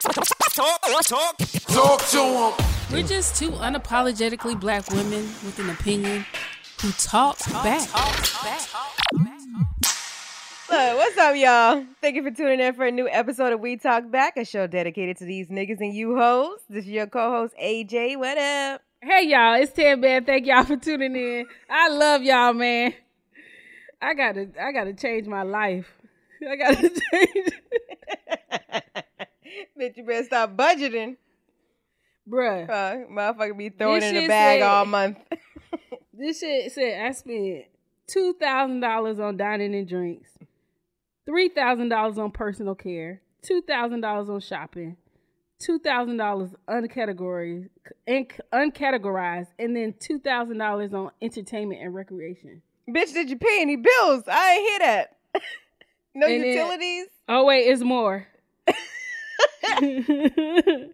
Talk, talk, talk, talk to him. We're just two unapologetically black women with an opinion who talk, talk back. Talk back. Look, what's up, y'all? Thank you for tuning in for a new episode of We Talk Back, a show dedicated to these niggas and you hoes. This is your co-host AJ. What up? Hey y'all, it's Ted Man. Thank y'all for tuning in. I love y'all, man. I gotta, I gotta change my life. I gotta change. Bitch, you better stop budgeting. Bruh. Uh, motherfucker be throwing in the bag said, all month. this shit said I spent $2,000 on dining and drinks, $3,000 on personal care, $2,000 on shopping, $2,000 uncategorized, uncategorized, and then $2,000 on entertainment and recreation. Bitch, did you pay any bills? I ain't hear that. no and utilities? Then, oh, wait, it's more.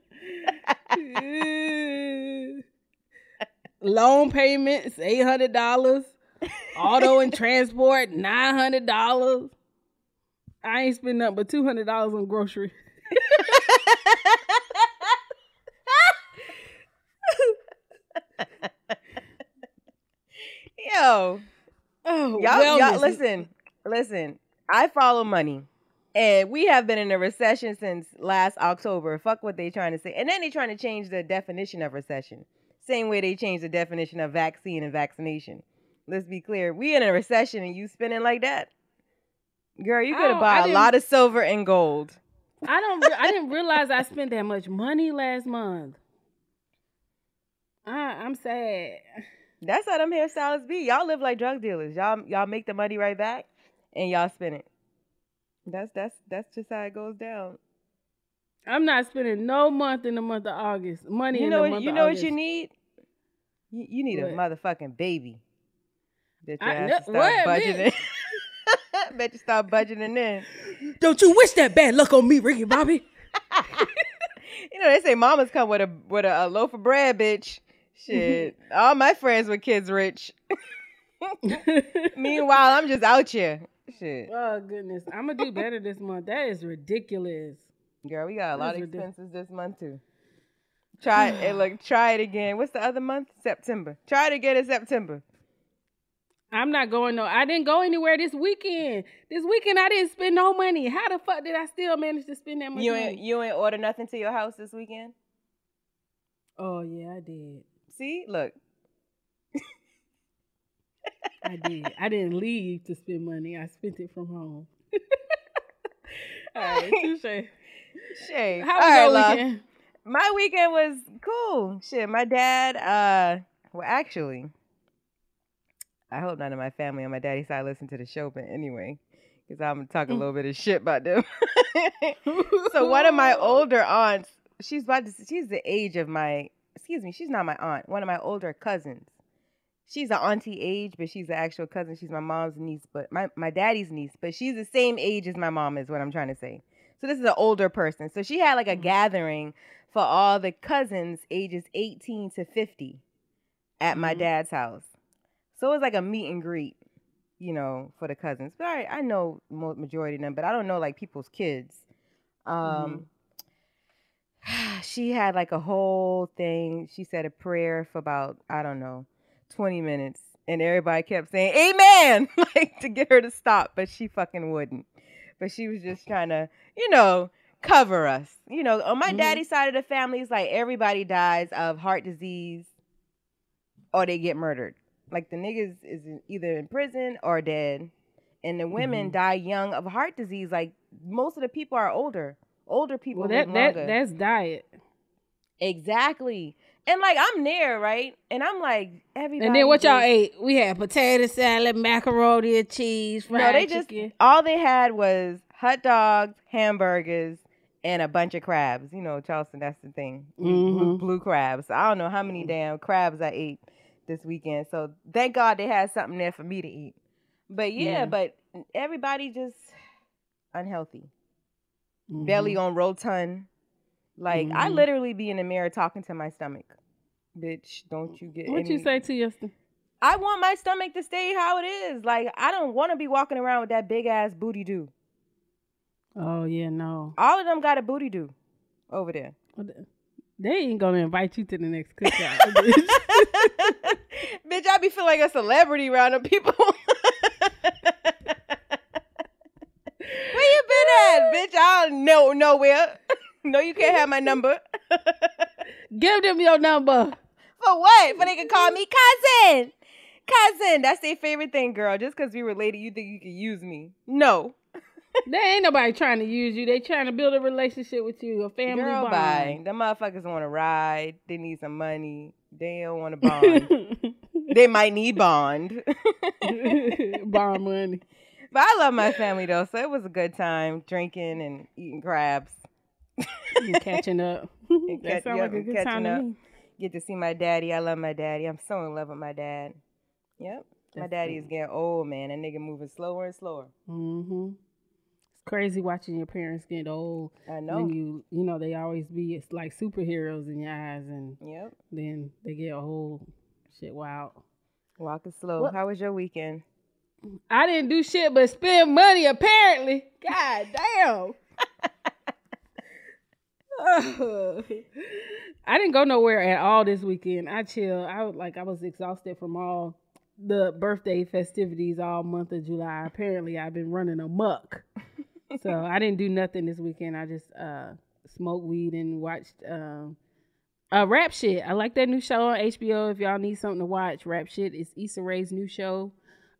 Loan payments, eight hundred dollars. Auto and transport, nine hundred dollars. I ain't spend nothing but two hundred dollars on groceries. Yo. Oh, y'all, y'all listen, listen. I follow money. And we have been in a recession since last October. Fuck what they trying to say. And then they trying to change the definition of recession. Same way they changed the definition of vaccine and vaccination. Let's be clear. We in a recession and you spending like that. Girl, you could have bought a lot of silver and gold. I don't I didn't realize I spent that much money last month. I, I'm sad. That's how them hairstylists be. Y'all live like drug dealers. Y'all y'all make the money right back and y'all spend it. That's that's that's just how it goes down. I'm not spending no month in the month of August. Money you know in the month you know August. what you need. You, you need What? a motherfucking baby. Bet you I to what, budgeting. Bet you start budgeting in. Don't you wish that bad luck on me, Ricky Bobby? You know they say mamas come with a with a, a loaf of bread, bitch. Shit, all my friends with kids rich. Meanwhile, I'm just out here. Shit, oh goodness, I'm gonna do better this month. That is ridiculous. girl, we got a lot of ridiculous. expenses this month too. Try it. Look, try it again. What's the other month? September. Try it again in September. I'm not going no. I didn't go anywhere this weekend. This weekend I didn't spend no money. How the fuck did I still manage to spend that much You money? ain't you ain't order nothing to your house this weekend. Oh yeah, I did. See, look, I did. I didn't leave to spend money. I spent it from home. All right, touche. Shay. How was All right, your love. weekend? My weekend was cool. Shit, my dad, uh, well, actually, I hope none of my family on my daddy's side listen to the show, but anyway, because I'm gonna talk a little bit of shit about them. so one of my older aunts, she's about to, she's the age of my, excuse me, she's not my aunt. One of my older cousins. She's an auntie age, but she's an actual cousin. She's my mom's niece, but my, my daddy's niece, but she's the same age as my mom is what I'm trying to say. So this is an older person. So she had like a gathering for all the cousins ages 18 to 50 at my Mhm. dad's house. So it was like a meet and greet, you know, for the cousins. But I, I know majority of them, but I don't know like people's kids. Um, she had like a whole thing. She said a prayer for about I don't know, 20 minutes, and everybody kept saying "Amen" like to get her to stop, but she fucking wouldn't. But she was just trying to, you know, cover us. You know, on my Mhm. daddy's side of the family, it's like everybody dies of heart disease or they get murdered. Like the niggas is either in prison or dead, and the women Mhm. die young of heart disease. Like most of the people are older. Older people Well, that that that's diet. exactly. And like I'm there, right? And I'm like everybody. And then what y'all just- ate? We had potato salad, macaroni and cheese, fried No, they just chicken. all they had was hot dogs, hamburgers, and a bunch of crabs. You know, Charleston, that's the thing. Blue, Mhm. blue crabs. I don't know how many damn crabs I ate this weekend. So thank God they had something there for me to eat. But yeah, Yeah. but everybody just unhealthy. Mhm. Belly on rotund. Like I Mhm. literally be in the mirror talking to my stomach. Bitch, don't you get What you say to your st- I want my stomach to stay how it is. Like I don't want to be walking around with that big ass booty do. Oh yeah, no. All of them got a booty do over there. They ain't gonna invite you to the next cookout. bitch. Bitch, I be feeling like a celebrity around them people. Where you been at, bitch? I don't know nowhere. No, you can't have my number. Give them your number. For what? For they can call me cousin. Cousin. That's their favorite thing, girl. Just because we related, you think you can use me. No. There ain't nobody trying to use you. They trying to build a relationship with you, a family Girl, bond. bye. Them motherfuckers want to ride. They need some money. They don't want to bond. they might need bond. bond money. But I love my family though, so it was a good time drinking and eating crabs. And catching up. That catch- sounds yep, like a good catching time to up. me. Get to see my daddy. I love my daddy. I'm so in love with my dad. Yep. my That's daddy is getting old, man. That nigga moving slower and slower. Mm-hmm. It's crazy watching your parents get old. I know. When you, you know, they always be it's like superheroes in your eyes, and Yep. then they get old. Shit, wow. Walking slow. What- How was your weekend? I didn't do shit but spend money. Apparently, god damn. I didn't go nowhere at all this weekend. I chill. I was like I was exhausted from all the birthday festivities all month of July. Apparently, I've been running amok. so I didn't do nothing this weekend. I just uh smoked weed and watched um uh rap shit. I like that new show on HBO. If y'all need something to watch, rap shit is Issa Rae's new show.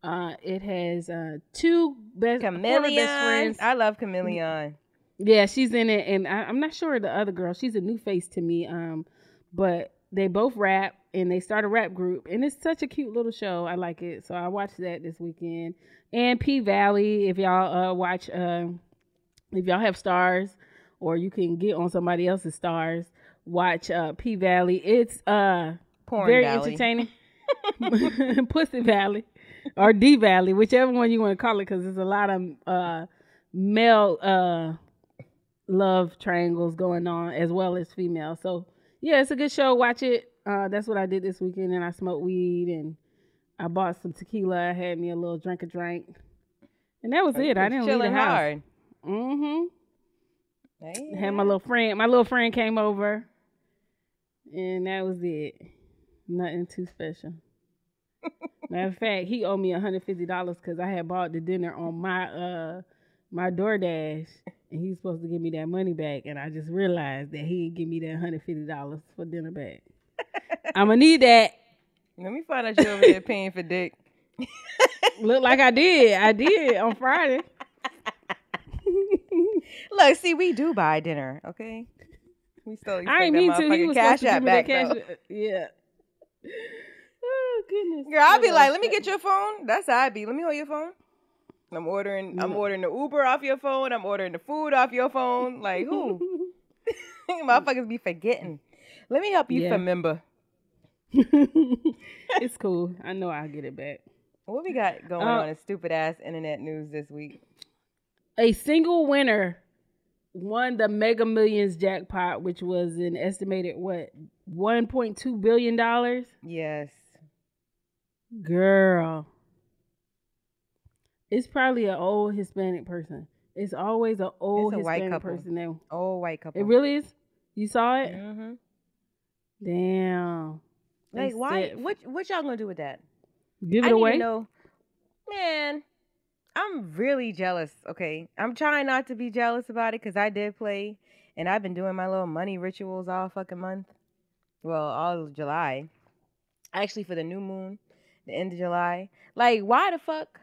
Uh, it has uh two best former best KaMillion. friends. I love KaMillion. Yeah, she's in it, and I, I'm not sure the other girl. She's a new face to me. Um, but they both rap, and they start a rap group, and it's such a cute little show. I like it, so I watched that this weekend. And P Valley, if y'all uh watch, uh, if y'all have Starz, or you can get on somebody else's Starz, Watch uh, P Valley. It's uh Porn very Valley. entertaining. Pussy Valley or D Valley, whichever one you want to call it, because there's a lot of uh, male uh, love triangles going on as well as female. So yeah, it's a good show. Watch it. Uh, that's what I did this weekend, and I smoked weed and I bought some tequila. I had me a little drink a drink, and that was it. I didn't leave the house. hard. Mm-hmm. Had my little friend. My little friend came over, and that was it. Nothing too special. Matter of fact, he owed me hundred fifty dollars because I had bought the dinner on my uh my DoorDash, and he's supposed to give me that money back, and I just realized that he didn't give me that hundred fifty dollars for dinner back. I'm gonna need that. Let me find out you over there paying for dick. Look like I did. I did on Friday. Look, see, we do buy dinner, okay? We still I ain't mean to. He was cash supposed to out give me that back cash. though. Yeah. Oh goodness. Girl, I'll be like, let me get your phone. That's how I be. Let me hold your phone. I'm ordering. I'm Mm. ordering the Uber off your phone. I'm ordering the food off your phone. Like who? Motherfuckers be forgetting. Let me help you Yeah. remember. it's cool. I know I'll get it back. What we got going Uh, on in stupid ass internet news this week? A single winner won the Mega Millions jackpot, which was an estimated what, one point two billion dollars. Yes. Girl, it's probably an old Hispanic person. It's always an old It's a white Hispanic couple. person. That Old white couple. it really is. You saw it? Mm-hmm. Damn. They Like why? said- What what y'all gonna do with that? Give it need away. to know, man. I'm really jealous. Okay, I'm trying not to be jealous about it because I did play, and I've been doing my little money rituals all fucking month. Well, all of July. Actually, for the new moon, the end of July. Like, why the fuck?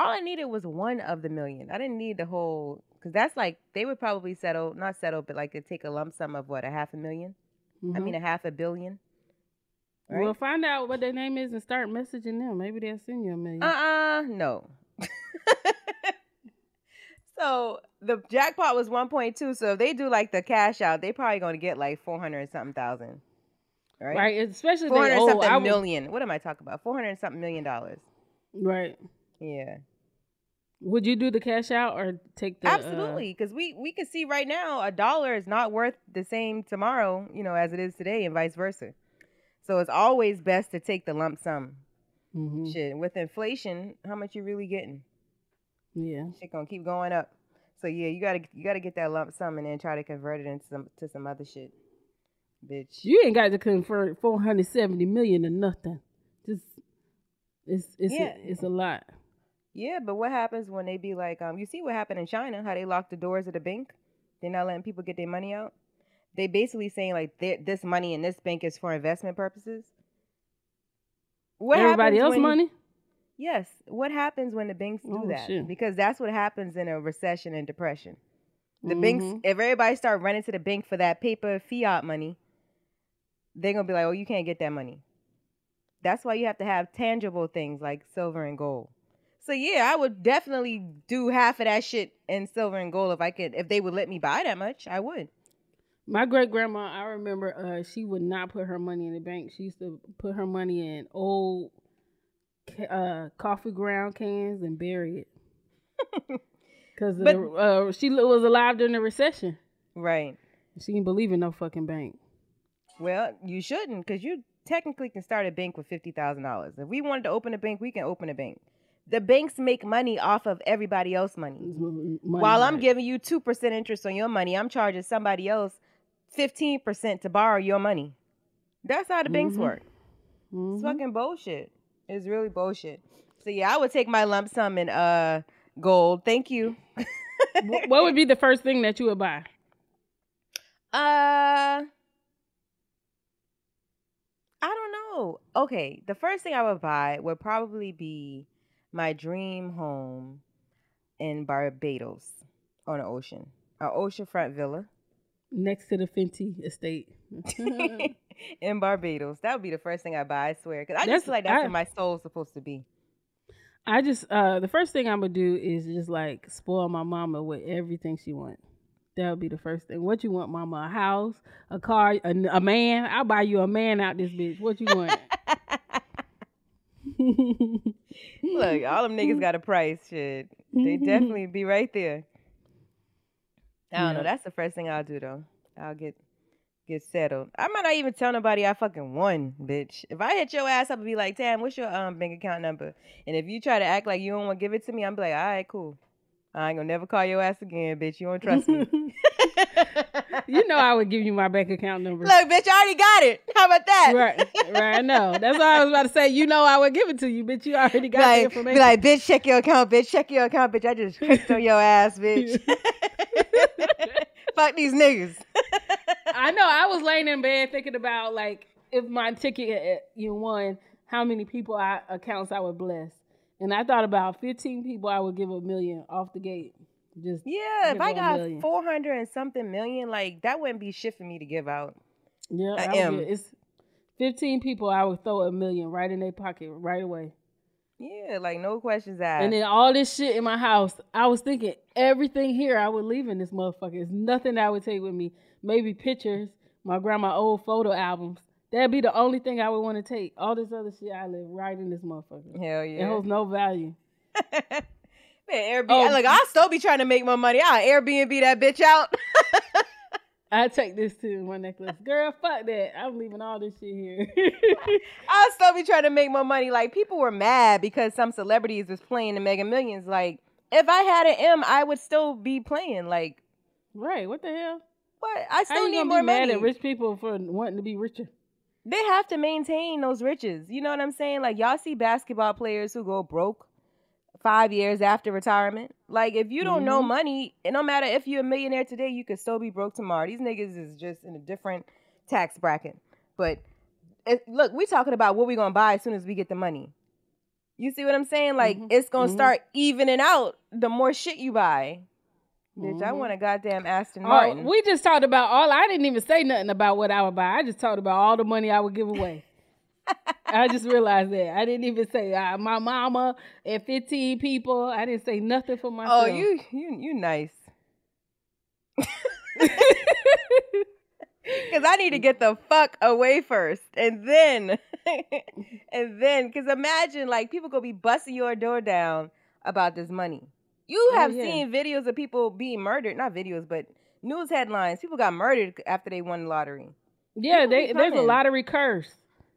All I needed was one of the million. I didn't need the whole, because that's like they would probably settle, not settle, but like they take a lump sum of what a half a 1000000 I Mhm. mean, a half a billion. Right? Well, find out what their name is and start messaging them. Maybe they'll send you a million. Uh uh no. so the jackpot was 1.2. So if they do like the cash out, they probably gonna get like 400 and something thousand. Right? Right, especially 400 they something I would- million. What am I talking about? 400 and something million dollars. Right. Yeah. Would you do the cash out or take the uh, Absolutely, because we we can see right now a dollar is not worth the same tomorrow, you know, as it is today, and vice versa. So it's always best to take the lump sum. mhm. Shit, with inflation, how much you really getting? Yeah. Shit gonna keep going up. So yeah, you gotta you gotta get that lump sum and then try to convert it into some to some other shit, bitch. You ain't got to convert four hundred seventy million to nothing. Just it's it's Yeah. a, it's a lot. Yeah, but what happens when they be like, um, you see what happened in China? How they locked the doors of the bank? They're not letting people get their money out. They basically saying like this money in this bank is for investment purposes. What Everybody else when- money. Yes. What happens when the banks do Oh, that? shit. Because that's what happens in a recession and depression. The banks, Mhm. if everybody start running to the bank for that paper fiat money, they're gonna be like, "Oh, you can't get that money." That's why you have to have tangible things like silver and gold. So yeah, I would definitely do half of that shit in silver and gold if I could. If they would let me buy that much, I would. My great grandma, I remember, uh, she would not put her money in the bank. She used to put her money in old uh, coffee ground cans and bury it. Because uh, she was alive during the recession. Right. She didn't believe in no fucking bank. Well, you shouldn't, because you technically can start a bank with fifty thousand dollars. If we wanted to open a bank, we can open a bank. The banks make money off of everybody else's money. Money, While I'm right. giving you two percent interest on your money, I'm charging somebody else fifteen percent to borrow your money. That's how the banks Mhm. work. It's Mhm. fucking bullshit. It's really bullshit. So yeah, I would take my lump sum in uh gold. Thank you. What would be the first thing that you would buy? Uh, I don't know. Okay, the first thing I would buy would probably be my dream home in Barbados on the ocean, an oceanfront villa Next to the Fenty estate. in Barbados. That would be the first thing I buy. I swear, because I That's- just feel like that's I- where my soul's supposed to be. I just uh the first thing I'm gonna do is just like spoil my mama with everything she wants. That would be the first thing. What you want, mama? A house, a car, a, a man? I'll buy you a man out this bitch. What you want? Look, all them niggas got a price. Shit, they definitely be right there. I don't yeah. know. That's the first thing I'll do though. I'll get get settled. I might not even tell nobody I fucking won, bitch. If I hit your ass up and be like, "Damn, what's your um bank account number?" And if you try to act like you don't want to give it to me, I'm like, "All right, cool." I ain't gonna never call your ass again, bitch. You don't trust me. you know I would give you my bank account number. Look, bitch, I already got it. How about that? Right, right. I know. That's what I was about to say. You know I would give it to you, bitch. You already got like, the information. Be like, bitch, check your account, bitch. Check your account, bitch. I just clicked on your ass, bitch. Fuck these niggas. I know. I was laying in bed thinking about like if my ticket uh, you won, how many people I accounts I would bless. And I thought about 15 people I would give a million off the gate. Just yeah, if I got 400 and something million, like that wouldn't be shit for me to give out. Yeah, I, I am. It's 15 people I would throw a million right in their pocket right away. Yeah, like no questions asked. And then all this shit in my house, I was thinking everything here I would leave in this motherfucker. There's nothing I would take with me. Maybe pictures, my grandma old photo albums. That'd be the only thing I would want to take. All this other shit I live right in this motherfucker. Hell yeah. It holds no value. Man, Airbnb. Oh, like I'll still be trying to make more money. I'll Airbnb that bitch out. I take this to my necklace. Girl, fuck that. I'm leaving all this shit here. I'll still be trying to make more money. Like people were mad because some celebrities was playing the Mega Millions. Like if I had an M, I would still be playing. Like Right, what the hell? What? I still need more be mad money. at rich people for wanting to be richer they have to maintain those riches. You know what I'm saying? Like y'all see basketball players who go broke five years after retirement. Like if you don't mm-hmm. know money, it no matter if you're a millionaire today, you could still be broke tomorrow. These niggas is just in a different tax bracket. But it, look, we talking about what we gonna buy as soon as we get the money. You see what I'm saying? Like mm-hmm. it's gonna mm-hmm. start evening out the more shit you buy. Bitch, mm-hmm. I want a goddamn Aston Martin. Oh, we just talked about all. I didn't even say nothing about what I would buy. I just talked about all the money I would give away. I just realized that I didn't even say uh, my mama and fifteen people. I didn't say nothing for myself. Oh, you you you nice. Cause I need to get the fuck away first, and then, and then, cause imagine like people gonna be busting your door down about this money. You have oh, yeah. seen videos of people being murdered, not videos, but news headlines. People got murdered after they won the lottery. Yeah, they, there's a lottery curse.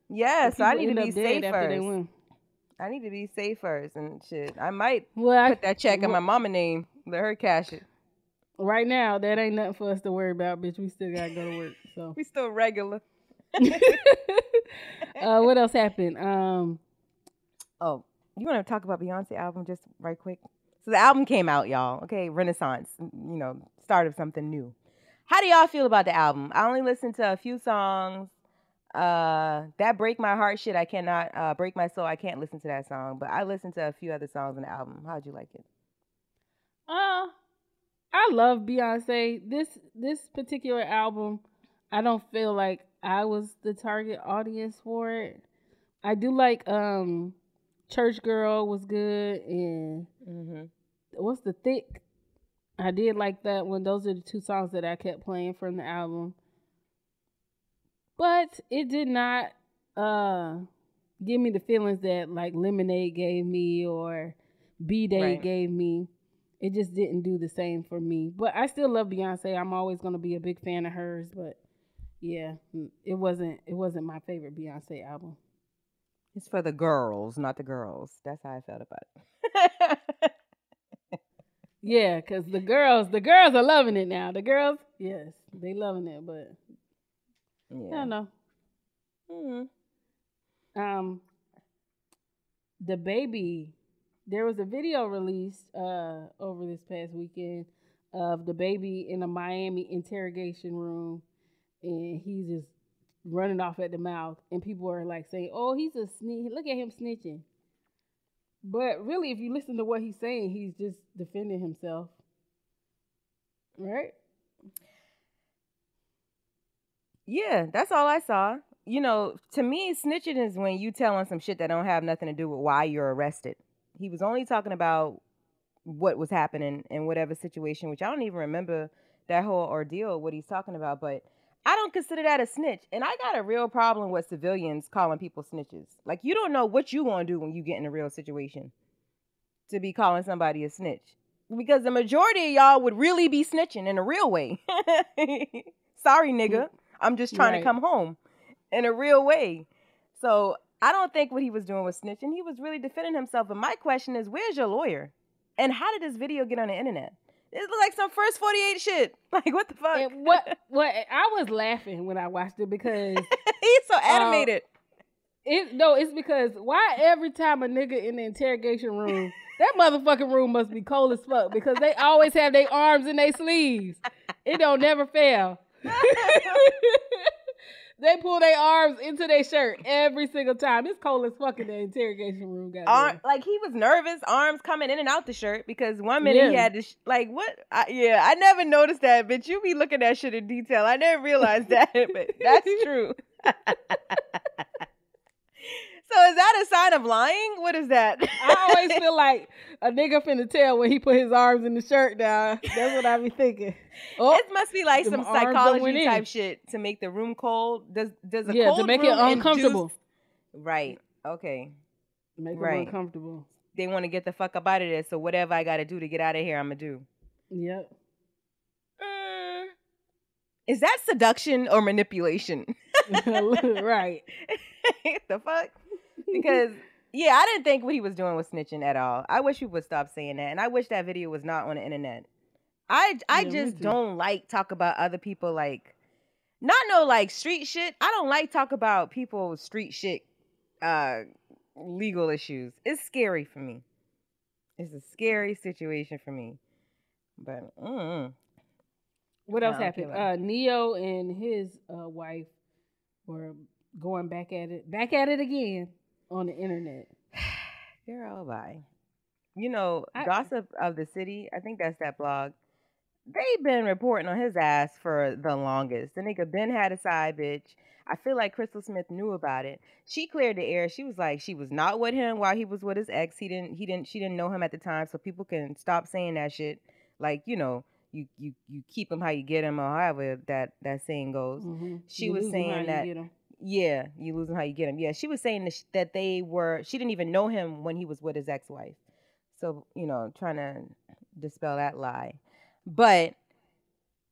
Yeah, so I need to be safe first. I need to be safe first and shit. I might well, put that check in my mama name. Let her cash it. Right now, that ain't nothing for us to worry about, bitch. We still gotta go to work. So we still regular. uh, what else happened? Um, oh, you want to talk about Beyonce album just right quick? So the album came out, y'all. Okay, Renaissance, you know, start of something new. How do y'all feel about the album? I only listened to a few songs. Uh, that break my heart shit. I cannot uh, break my soul. I can't listen to that song, but I listened to a few other songs on the album. How'd you like it? Uh, I love Beyonce. This this particular album, I don't feel like I was the target audience for it. I do like um Church Girl was good, and mm-hmm. what's the Thique? I did like that one. Those are the two songs that I kept playing from the album, but it did not uh give me the feelings that like Lemonade gave me or B'Day right. gave me. It just didn't do the same for me. But I still love Beyonce. I'm always gonna be a big fan of hers. But yeah, it wasn't it wasn't my favorite Beyonce album. It's for the girls, not the girls. That's how I felt about it. yeah, because the girls, the girls are loving it now. The girls, yes, they loving it, but yeah, I don't know. Mm-hmm. Um, DaBaby, there was a video released uh over this past weekend of DaBaby in a Miami interrogation room, and he's just running off at the mouth, and people are like saying, "Oh, he's a snitch. Look at him snitching." But really, if you listen to what he's saying, he's just defending himself, right? Yeah, that's all I saw. You know, to me, snitching is when you tell telling some shit that don't have nothing to do with why you're arrested. He was only talking about what was happening in whatever situation, which I don't even remember that whole ordeal, what he's talking about. But I don't consider that a snitch. And I got a real problem with civilians calling people snitches. Like you don't know what you gonna do when you get in a real situation to be calling somebody a snitch. Because the majority of y'all would really be snitching in a real way. Sorry, nigga. Mm, I'm just trying right. to come home in a real way. So I don't think what he was doing was snitching. He was really defending himself. But my question is, where's your lawyer? And how did this video get on the internet? It looked like some first 48 shit. Like, what the fuck? And what, what, I was laughing when I watched it because. He's so animated. Um, it, no, it's because why every time a nigga in the interrogation room, that motherfucking room must be cold as fuck because they always have their arms in their sleeves. It don't never fail. They pull their arms into their shirt every single time. It's cold as fuck in the interrogation room, guys. Like he was nervous, arms coming in and out the shirt because one minute yeah. he had to sh- like what? I, yeah, I never noticed that, but you be looking at shit in detail. I never realized that, but that's true. So is that a sign of lying? What is that? I always feel like a nigga finna tell when he put his arms in the shirt down. That's what I be thinking. Oh, it must be like some psychology type shit to make the room cold. Does does a yeah cold to make it uncomfortable? Induce... Right. Okay. Make right. it uncomfortable. They want to get the fuck up out of there. So whatever I got to do to get out of here, I'm gonna do. Yep. Mm. Is that seduction or manipulation? right. the fuck? Because yeah, I didn't think what he was doing was snitching at all. I wish we would stop saying that, and I wish that video was not on the internet. I I yeah, just don't like talk about other people like not no like street shit. I don't like talk about people street shit uh legal issues. It's scary for me. It's a scary situation for me. But mm, what else happened? Uh Ne-Yo and his uh wife were going back at it back at it again on the internet. Girl, bye. You know, I, Gossip of the City, I think that's that blog. They've been reporting on his ass for the longest. The nigga Ben had a side bitch. I feel like Crystal Smith knew about it. She cleared the air. She was like, she was not with him while he was with his ex. He didn't, he didn't, she didn't know him at the time. So people can stop saying that shit. Like, you know, you you you keep him how you get him, or however that that saying goes. Mm-hmm. She you was saying that yeah, you lose him how you get him. Yeah, she was saying that, that they were. She didn't even know him when he was with his ex-wife. So you know, trying to dispel that lie. But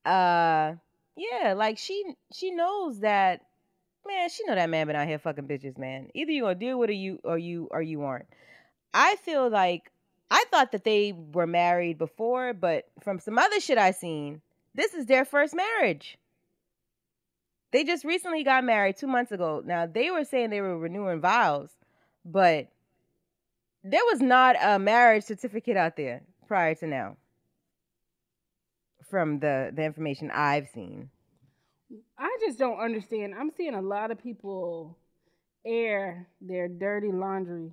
uh, yeah, like she she knows that. Man, she know that man been out here fucking bitches, man. Either you gonna deal with it, you or you or you aren't. I feel like I thought that they were married before, but from some other shit I seen, this is their first marriage. They just recently got married two months ago. Now they were saying they were renewing vows, but there was not a marriage certificate out there prior to now. From the the information I've seen. I just don't understand. I'm seeing a lot of people air their dirty laundry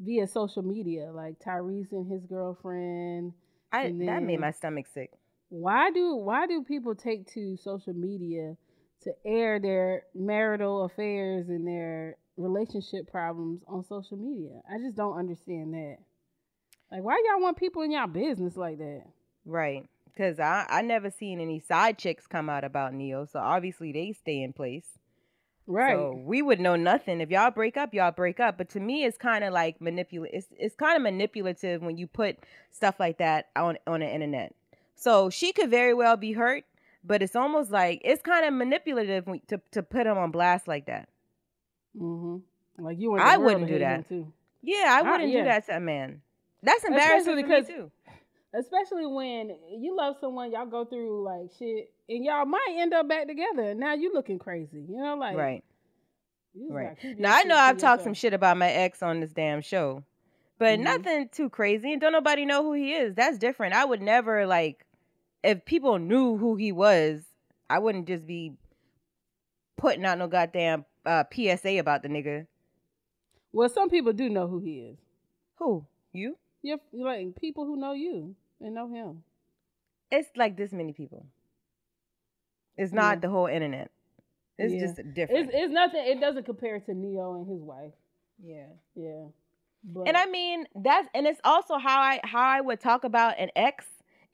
via social media, like Tyrese and his girlfriend. I that made my stomach sick. Why do why do people take to social media to air their marital affairs and their relationship problems on social media. I just don't understand that. Like, why y'all want people in y'all business like that? Right. Because I, I never seen any side chicks come out about Ne-Yo. So obviously they stay in place. Right. So we would know nothing. If y'all break up, y'all break up. But to me, it's kind of like manipulative. It's, it's kind of manipulative when you put stuff like that on, on the internet. So she could very well be hurt but it's almost like it's kind of manipulative to to put him on blast like that. Mm-hmm. Like you, I wouldn't do that. Too. Yeah, I wouldn't I, yeah. do that to a man. That's embarrassing because, too. Especially when you love someone, y'all go through like shit, and y'all might end up back together. Now you looking crazy, you know, like right. Right. Now I know I've talked some shit about my ex on this damn show, but mm-hmm. nothing too crazy. And don't nobody know who he is. That's different. I would never like if people knew who he was, I wouldn't just be putting out no goddamn uh, PSA about the nigga. Well, some people do know who he is. Who? You? Yeah, like people who know you and know him. It's like this many people. It's not yeah. the whole internet. It's yeah. just different. It's, it's nothing. It doesn't compare to Ne-Yo and his wife. Yeah. Yeah. But. And I mean that's and it's also how I how I would talk about an ex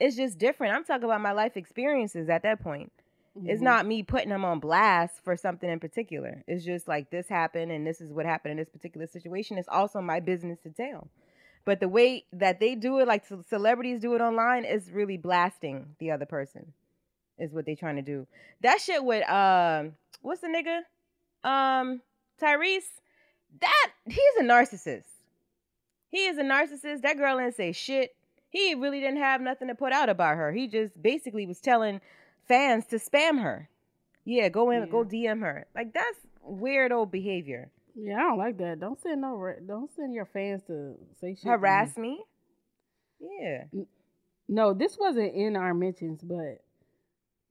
it's just different. I'm talking about my life experiences at that point. Mm-hmm. It's not me putting them on blast for something in particular. It's just like this happened and this is what happened in this particular situation. It's also my business to tell. But the way that they do it, like celebrities do it online, is really blasting the other person. Is what they trying to do. That shit with um, what's the nigga, um, Tyrese. That he's a narcissist. He is a narcissist. That girl didn't say shit. He really didn't have nothing to put out about her. He just basically was telling fans to spam her. Yeah, go in, yeah. go DM her. Like that's weird old behavior. Yeah, I don't like that. Don't send no, don't send your fans to say shit. Harass me. Yeah. No, this wasn't in our mentions, but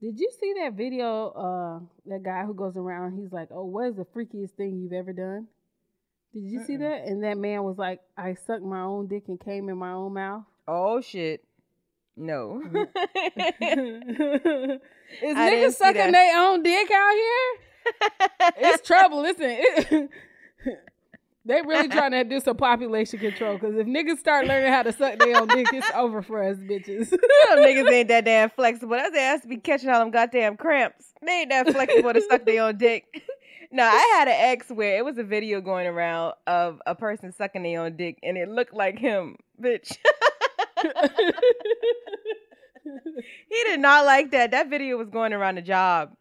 did you see that video? Uh, that guy who goes around, he's like, "Oh, what is the freakiest thing you've ever done?" Did you Mm-mm. see that? And that man was like, "I sucked my own dick and came in my own mouth." Oh shit. No. Mm. Is niggas sucking their own dick out here? it's trouble. Listen, it, they really trying to do some population control because if niggas start learning how to suck their own dick, it's over for us bitches. niggas ain't that damn flexible. That's to be catching all them goddamn cramps. They ain't that flexible to suck their own dick. No, I had an ex where it was a video going around of a person sucking their own dick, and it looked like him, bitch. He did not like that. That video was going around the job.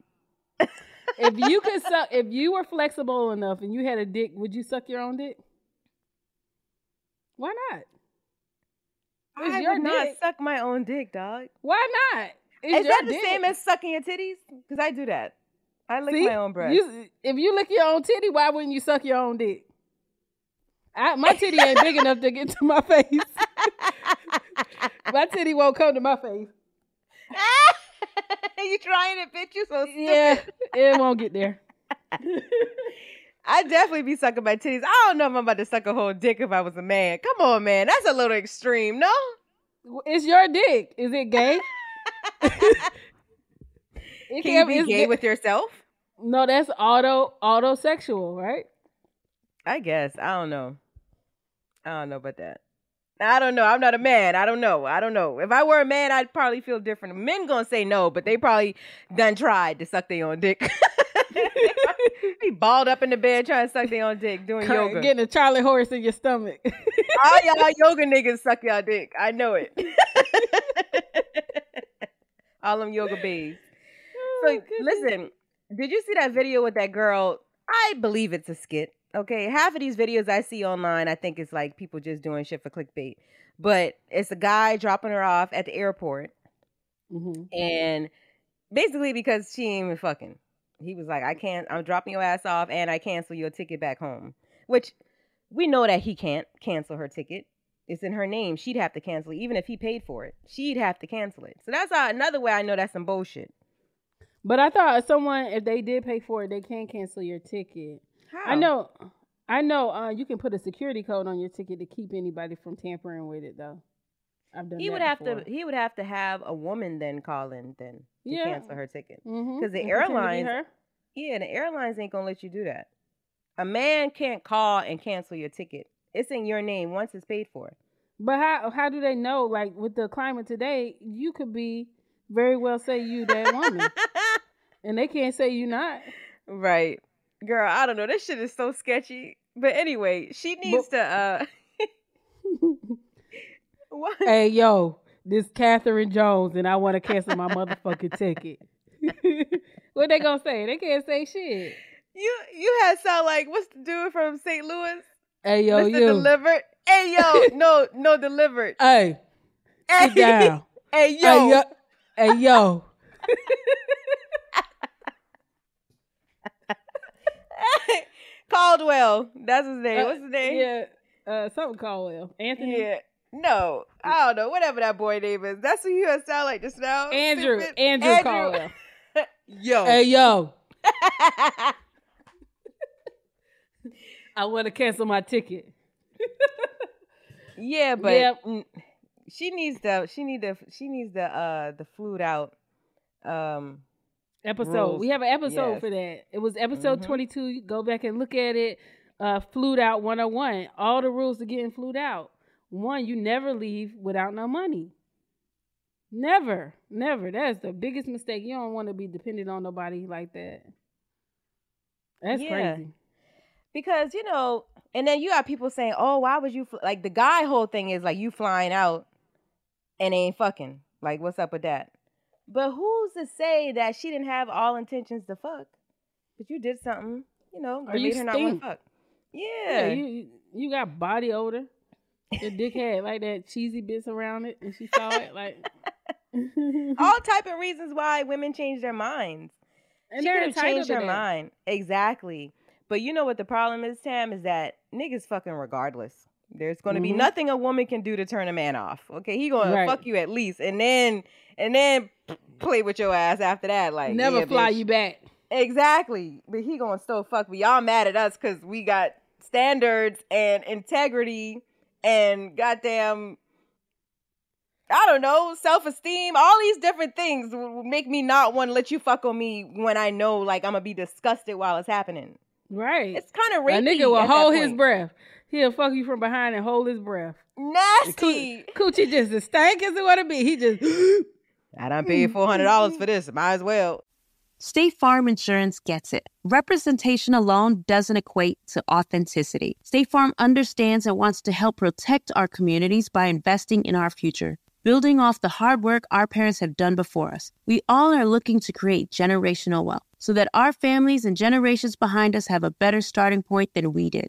if you could suck, if you were flexible enough and you had a dick, would you suck your own dick? Why not? It's I your would dick. not suck my own dick, dog. Why not? It's Is that the dick. same as sucking your titties? Because I do that. I lick See, my own breast. You, if you lick your own titty, why wouldn't you suck your own dick? I, my titty ain't big enough to get to my face. my titty won't come to my face. you trying it, bitch? You so stupid. Yeah, it won't get there. I'd definitely be sucking my titties. I don't know if I'm about to suck a whole dick if I was a man. Come on, man. That's a little extreme, no? It's your dick. Is it gay? it Can you be gay with yourself? No, that's auto autosexual, right? I guess. I don't know. I don't know about that. I don't know. I'm not a man. I don't know. I don't know. If I were a man, I'd probably feel different. Men gonna say no, but they probably done tried to suck their own dick. be balled up in the bed trying to suck their own dick doing yoga. Getting a Charlie horse in your stomach. All y'all yoga niggas suck y'all dick. I know it. All them yoga. Oh, so oh, listen, did you see that video with that girl? I believe it's a skit. Okay, half of these videos I see online, I think it's like people just doing shit for clickbait. But it's a guy dropping her off at the airport, mm-hmm. and basically because she ain't even fucking, he was like, "I can't. I'm dropping your ass off, and I cancel your ticket back home." Which we know that he can't cancel her ticket. It's in her name. She'd have to cancel it, even if he paid for it. She'd have to cancel it. So that's how, another way I know that's some bullshit. But I thought someone, if they did pay for it, they can cancel your ticket. How? I know. I know. Uh, you can put a security code on your ticket to keep anybody from tampering with it, though. I've done. He would have to. He would have to have a woman then call in then to yeah. cancel her ticket because mm-hmm. the airlines. Yeah, the airlines ain't gonna let you do that. A man can't call and cancel your ticket. It's in your name once it's paid for. But how how do they know? Like with the climate today, you could be very well say you that woman, and they can't say you not. Right girl, I don't know. This shit is so sketchy. But anyway, she needs but, to uh what? Hey yo, this Catherine Jones and I want to cancel my motherfucking ticket. what they gonna say? They can't say shit. You you had sound like what's the dude from St. Louis? Hey yo, Mr. you delivered. Hey yo, no, no delivered. Hey, hey, sit down. Hey yo, hey yo. Hey, yo. Caldwell. That's his name. Uh, What's his name? Yeah, uh, something Caldwell. Anthony. Yeah. No, I don't know. Whatever that boy name is. That's who you sound like just now. Andrew. Andrew, Andrew Caldwell. yo. Hey yo. I want to cancel my ticket. yeah, but yep. she needs the she need the she needs the uh the flute out um episode. Rules. We have an episode yes. for that. It was episode mm-hmm. 22. Go back and look at it. Uh, flute out 101. All the rules to getting flute out. One, you never leave without no money. Never, never. That's the biggest mistake. You don't want to be dependent on nobody like that. That's yeah. crazy. Because you know, and then you got people saying, "Oh, why would you fl-? like the guy?" Whole thing is like you flying out and ain't fucking. Like, what's up with that? But who's to say that she didn't have all intentions to fuck? But you did something, you know, that made her not want to fuck. Yeah. yeah, you you got body odor. Your dick had like that cheesy bits around it, and she saw it like. all type of reasons why women change their minds. And she could have changed her mind. Exactly. But you know what the problem is, Tam, is that niggas fucking regardless. There's gonna mm-hmm. be nothing a woman can do to turn a man off. Okay, he gonna fuck you at least, and then and then play with your ass after that. Like never yeah, fly bitch. you back. Exactly. But he gonna still fuck. But y'all mad at us because we got standards and integrity and goddamn I don't know, self esteem, all these different things make me not want to let you fuck on me when I know like I'm gonna be disgusted while it's happening. Right. It's kind of rapey. A nigga will hold his breath. He'll fuck you from behind and hold his breath. Nasty. Coochie just as stank as it want to be. He just. I done paid mm-hmm. four hundred dollars for this. Might as well. State Farm Insurance gets it. Representation alone doesn't equate to authenticity. State Farm understands and wants to help protect our communities by investing in our future building off the hard work our parents have done before us. We all are looking to create generational wealth so that our families and generations behind us have a better starting point than we did.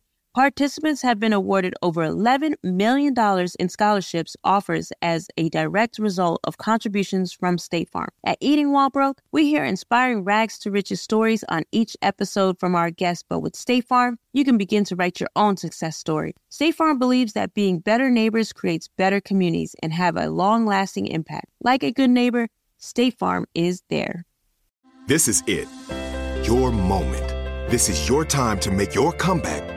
Participants have been awarded over $11 million in scholarships offers as a direct result of contributions from State Farm. At Eating While Broke, we hear inspiring rags to riches stories on each episode from our guests, but with State Farm, you can begin to write your own success story. State Farm believes that being better neighbors creates better communities and have a long-lasting impact. Like a good neighbor, State Farm is there. This is it. Your moment this is your time to make your comeback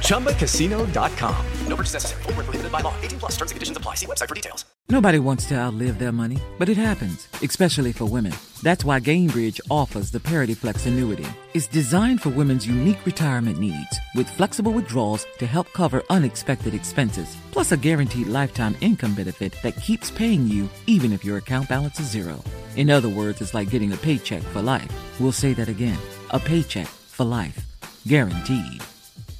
ChumbaCasino.com. No purchase necessary. Full prohibited by law. 18 plus terms and conditions apply. See website for details. Nobody wants to outlive their money, but it happens, especially for women. That's why Gainbridge offers the Parity Flex annuity. It's designed for women's unique retirement needs with flexible withdrawals to help cover unexpected expenses, plus a guaranteed lifetime income benefit that keeps paying you even if your account balance is zero. In other words, it's like getting a paycheck for life. We'll say that again a paycheck for life. Guaranteed.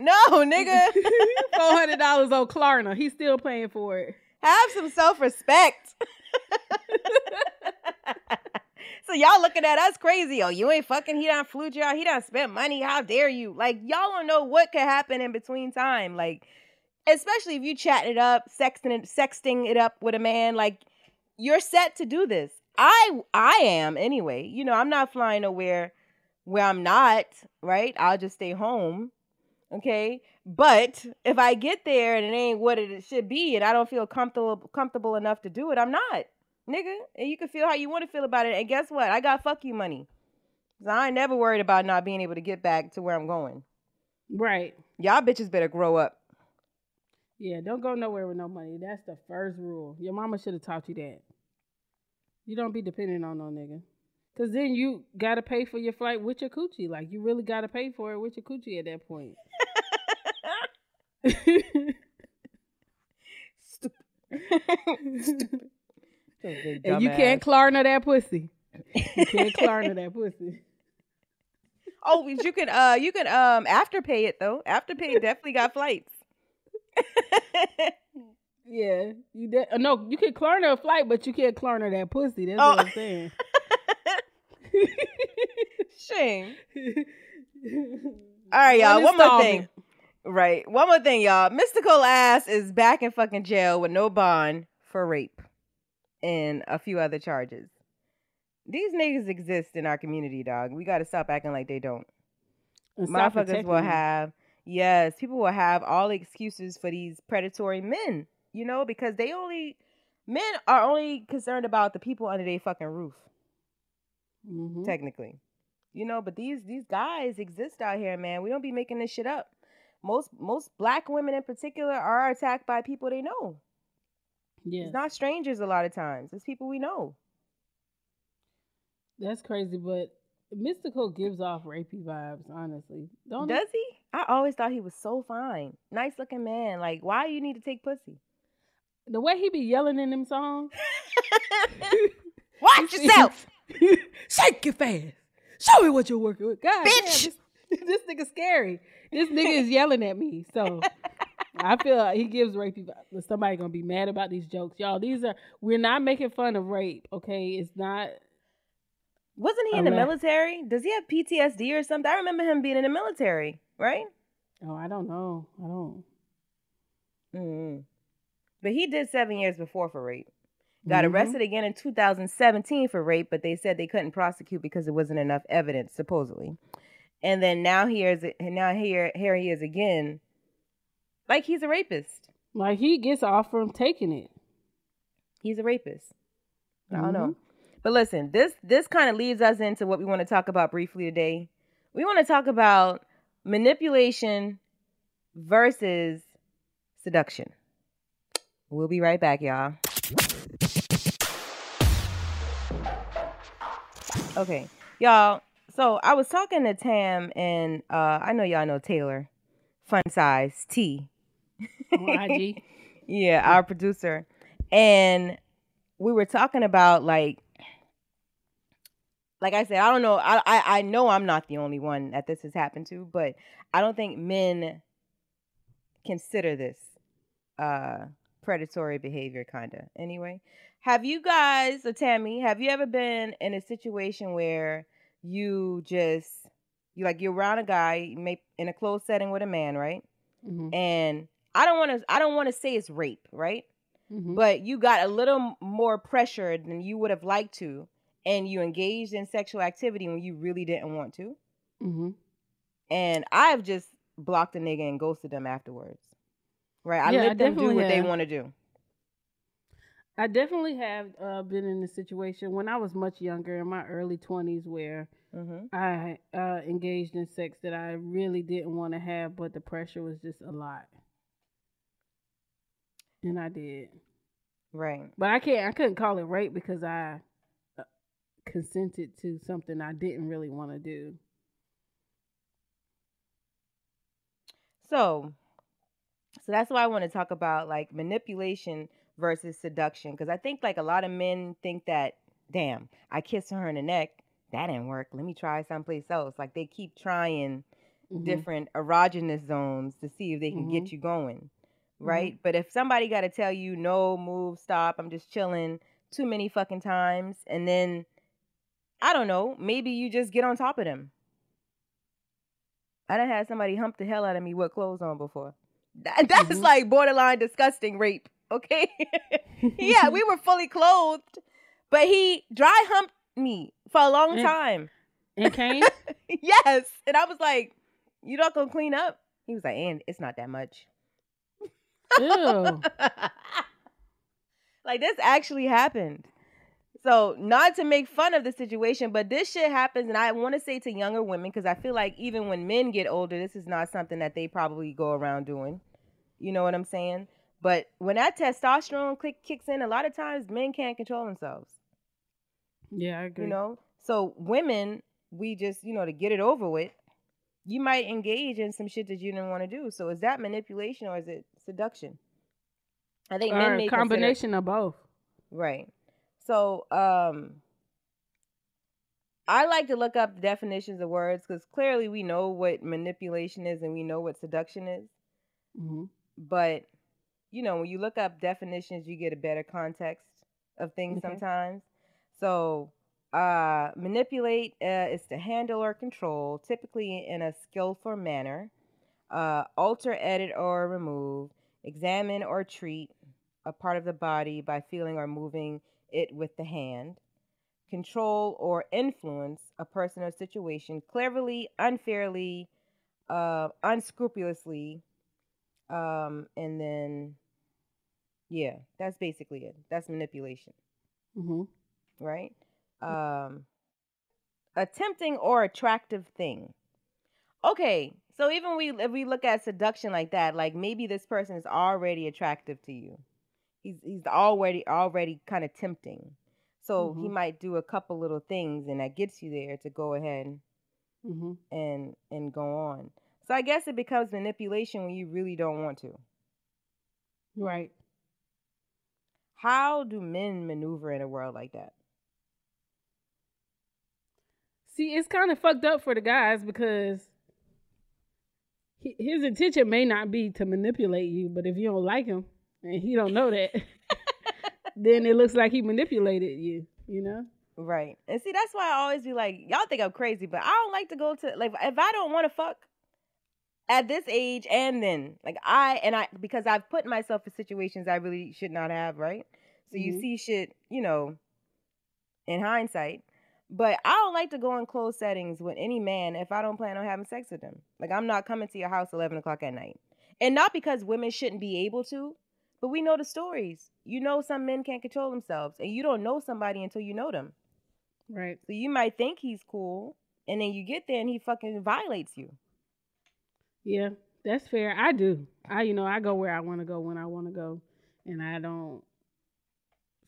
No, nigga. Four hundred dollars on Klarna. He's still paying for it. Have some self respect. so y'all looking at us crazy. Oh, you ain't fucking. He done flew y'all. He done spent money. How dare you? Like y'all don't know what could happen in between time. Like, especially if you chatting it up, sexting it, sexting it up with a man. Like, you're set to do this. I I am anyway. You know, I'm not flying nowhere where I'm not. Right. I'll just stay home Okay. But if I get there and it ain't what it should be and I don't feel comfortable comfortable enough to do it, I'm not. Nigga. And you can feel how you want to feel about it. And guess what? I got fuck you money. So I ain't never worried about not being able to get back to where I'm going. Right. Y'all bitches better grow up. Yeah, don't go nowhere with no money. That's the first rule. Your mama should have taught you that. You don't be dependent on no nigga. Cause then you gotta pay for your flight with your coochie. Like you really gotta pay for it with your coochie at that point. Stupid. and you can't Klarna that pussy. You can't Klarna that pussy. Oh, you can uh you can um afterpay it though. Afterpay definitely got flights. yeah, you de- uh, no, you can Klarna a flight, but you can't Klarna that pussy. That's oh. what I'm saying. Shame. All right, y'all. One more thing. Right. One more thing, y'all. Mystikal ass is back in fucking jail with no bond for rape and a few other charges. These niggas exist in our community, dog. We got to stop acting like they don't. Motherfuckers will have, yes, people will have all the excuses for these predatory men, you know, because they only, men are only concerned about the people under their fucking roof. Mm-hmm. Technically, you know, but these these guys exist out here, man. We don't be making this shit up most most black women in particular are attacked by people they know. Yeah. It's not strangers a lot of times. It's people we know. That's crazy, but Mystikal gives off rapey vibes, honestly. Don't Does he? I always thought he was so fine. Nice looking man. Like, why you need to take pussy? The way he be yelling in them songs. Watch yourself. Shake your fast. Show me what you're working with. God, bitch. Man, this, this nigga scary this nigga is yelling at me. So I feel like he gives rape. Somebody gonna be mad about these jokes, y'all. These are we're not making fun of rape. Okay, it's not. Wasn't he in the military? Does he have PTSD or something? I remember him being in the military, right? Oh, I don't know. I don't. Mm-hmm. But he did seven years before for rape. Got mm-hmm. arrested again in 2017 for rape, but they said they couldn't prosecute because there wasn't enough evidence, supposedly and then now here's now here here he is again, like he's a rapist. Like he gets off from taking it. He's a rapist. I don't mm-hmm. know. But listen, this this kind of leads us into what we want to talk about briefly today. We want to talk about manipulation versus seduction. We'll be right back, y'all. Okay. Y'all, so I was talking to Tam, and uh, I know y'all know Taylor, Fun Size T. Yeah, our producer, and we were talking about like, like I said, I don't know. I, I I know I'm not the only one that this has happened to, but I don't think men consider this uh predatory behavior, kind of. Anyway, have you guys, or Tammy, have you ever been in a situation where you just you like you're around a guy, may in a closed setting with a man, right? Mm-hmm. And I don't want to I don't want to say it's rape, right? Mm-hmm. But you got a little more pressure than you would have liked to, and you engaged in sexual activity when you really didn't want to. Mm-hmm. And I've just blocked a nigga and ghosted them afterwards. Right? I yeah, let I them do what have. they want to do. I definitely have uh, been in a situation when I was much younger, in my early twenties, where mm-hmm. I uh, engaged in sex that I really didn't want to have, but the pressure was just a lot, and I did. Right. But I can't. I couldn't call it rape because I uh, consented to something I didn't really want to do. So, so that's why I want to talk about like manipulation versus seduction because I think like a lot of men think that damn, I kissed her in the neck, that didn't work. Let me try someplace else. Like they keep trying mm-hmm. different erogenous zones to see if they can mm-hmm. get you going. Right? Mm-hmm. But if somebody got to tell you no, move, stop, I'm just chilling too many fucking times and then I don't know, maybe you just get on top of them. I done had somebody hump the hell out of me with clothes on before. That, that's mm-hmm. like borderline disgusting rape. Okay. yeah, we were fully clothed, but he dry humped me for a long and, time. And came? yes. And I was like, You not gonna clean up? He was like, and it's not that much. Ew. like this actually happened. So, not to make fun of the situation, but this shit happens, and I want to say to younger women because I feel like even when men get older, this is not something that they probably go around doing. You know what I'm saying? But when that testosterone click kicks in, a lot of times men can't control themselves. Yeah, I agree. You know, so women, we just you know to get it over with, you might engage in some shit that you didn't want to do. So is that manipulation or is it seduction? I think or men make a combination consider- of both. Right. So, um, I like to look up definitions of words because clearly we know what manipulation is and we know what seduction is. Mm-hmm. But, you know, when you look up definitions, you get a better context of things okay. sometimes. So, uh, manipulate uh, is to handle or control, typically in a skillful manner, uh, alter, edit, or remove, examine or treat a part of the body by feeling or moving it with the hand, control or influence a person or situation cleverly, unfairly, uh, unscrupulously, um, and then, yeah, that's basically it. That's manipulation. Mm-hmm. Right? Um, a tempting or attractive thing. Okay, so even we if we look at seduction like that, like maybe this person is already attractive to you he's he's already already kind of tempting. So mm-hmm. he might do a couple little things and that gets you there to go ahead mm-hmm. and and go on. So I guess it becomes manipulation when you really don't want to. Right. How do men maneuver in a world like that? See, it's kind of fucked up for the guys because his intention may not be to manipulate you, but if you don't like him, and he don't know that, then it looks like he manipulated you. You know. Right. And see, that's why I always be like, y'all think I'm crazy, but I don't like to go to like if I don't want to fuck at this age and then like I and I because I've put myself in situations I really should not have, right? So mm-hmm. you see shit, you know, in hindsight. But I don't like to go in closed settings with any man if I don't plan on having sex with them. Like I'm not coming to your house eleven o'clock at night. And not because women shouldn't be able to, but we know the stories. You know, some men can't control themselves, and you don't know somebody until you know them. Right. So you might think he's cool, and then you get there and he fucking violates you. Yeah, that's fair. I do. I, you know, I go where I want to go when I want to go, and I don't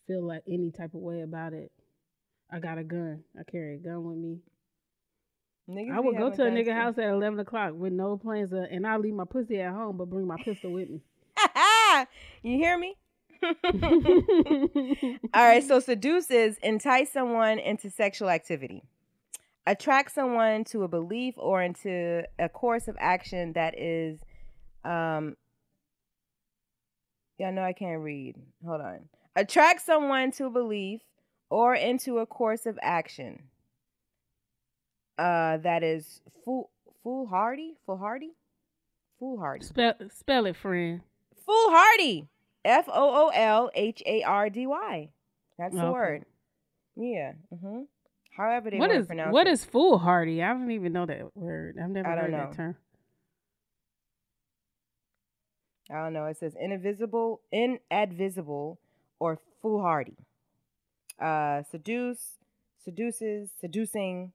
feel like any type of way about it. I got a gun. I carry a gun with me. Niggas I would go to a nigga too. house at eleven o'clock with no plans, of, and I leave my pussy at home, but bring my pistol with me. you hear me? All right, so seduce is entice someone into sexual activity, attract someone to a belief or into a course of action that is, um, yeah, no, I can't read. Hold on. Attract someone to a belief or into a course of action. Uh, that is fool foolhardy, foolhardy, foolhardy. Spell spell it, friend. Foolhardy. F O O L H A R D Y. That's the word. Yeah. Mm-hmm. However they what is, pronounce What it. is foolhardy? I don't even know that word. I've never heard know. that term. I don't know. It says invisible, inadvisable, or foolhardy. Uh, seduce, seduces, seducing.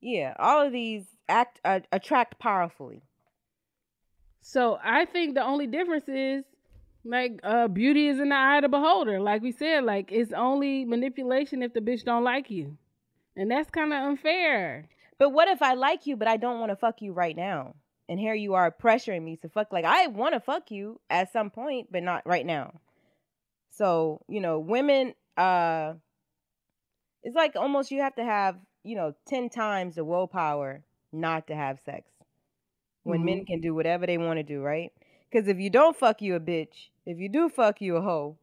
Yeah, all of these act uh, attract powerfully. So I think the only difference is like uh beauty is in the eye of the beholder. Like we said, like it's only manipulation if the bitch don't like you. And that's kind of unfair. But what if I like you but I don't want to fuck you right now? And here you are pressuring me to fuck like I want to fuck you at some point but not right now. So, you know, women uh it's like almost you have to have, you know, 10 times the willpower not to have sex. When mm-hmm. men can do whatever they want to do, right? Because if you don't fuck you a bitch, if you do fuck you a hoe,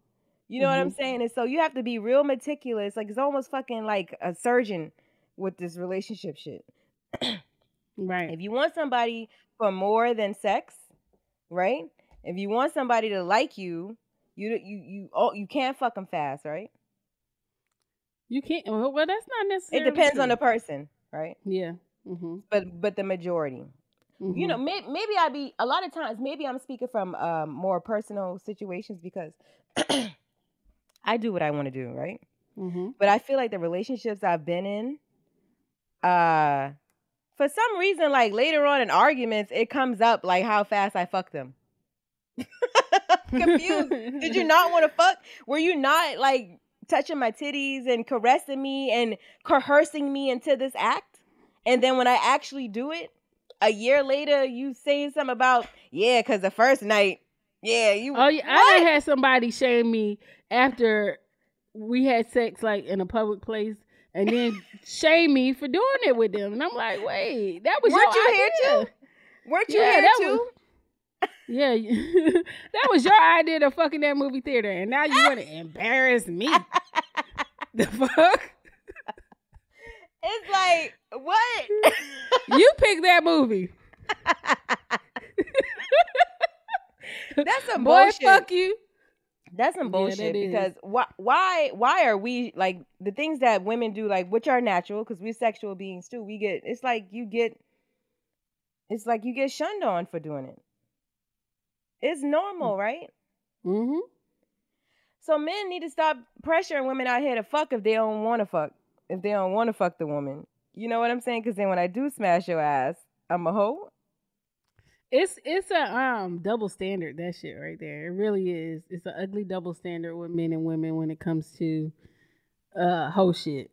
you know mm-hmm. what I'm mm-hmm. saying? And so you have to be real meticulous. Like it's almost fucking like a surgeon with this relationship shit. right. If you want somebody for more than sex, right? If you want somebody to like you, you you you oh you can't fuck them fast, right? You can't. Well, that's not necessarily. It depends true. on the person, right? Yeah. Mm-hmm. But but the majority. Mm-hmm. You know, may, maybe I be a lot of times. Maybe I'm speaking from um, more personal situations because I do what I want to do, right? Mm-hmm. But I feel like the relationships I've been in, uh, for some reason, like later on in arguments, it comes up like how fast I fuck them. Confused. Did you not want to fuck? Were you not like touching my titties and caressing me and coercing me into this act? And then when I actually do it, a year later you saying something about yeah, because the first night, yeah, you. Oh yeah, what? I had somebody shame me after we had sex like in a public place. And then shame me for doing it with them, and I'm like, wait, that was weren't your you idea. here too? Weren't you yeah, here too? Was, yeah, that was your idea of fucking that movie theater, and now you want to embarrass me. the fuck? It's like what? you pick that movie. That's some Boy, bullshit. fuck you. That's some bullshit yeah, because why why why are we like the things that women do like which are natural because we're sexual beings too. We get it's like you get it's like you get shunned on for doing it. It's normal, right? Mm-hmm. So men need to stop pressuring women out here to fuck if they don't want to fuck if they don't want to fuck the woman. You know what I'm saying? Because then when I do smash your ass, I'm a hoe. It's it's a um double standard that shit right there. It really is. It's an ugly double standard with men and women when it comes to uh hoe shit.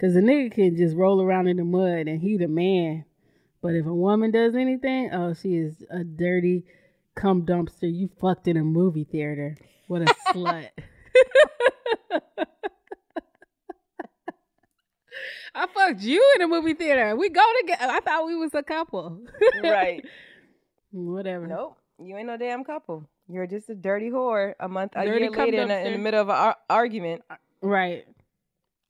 Cause a nigga can just roll around in the mud and he the man. But if a woman does anything, oh she is a dirty cum dumpster. You fucked in a movie theater. What a slut. I fucked you in a movie theater. We go together. I thought we was a couple. right. Whatever. Nope. You ain't no damn couple. You're just a dirty whore a month, a dirty year later in, a, in, the middle of an ar- argument. Right.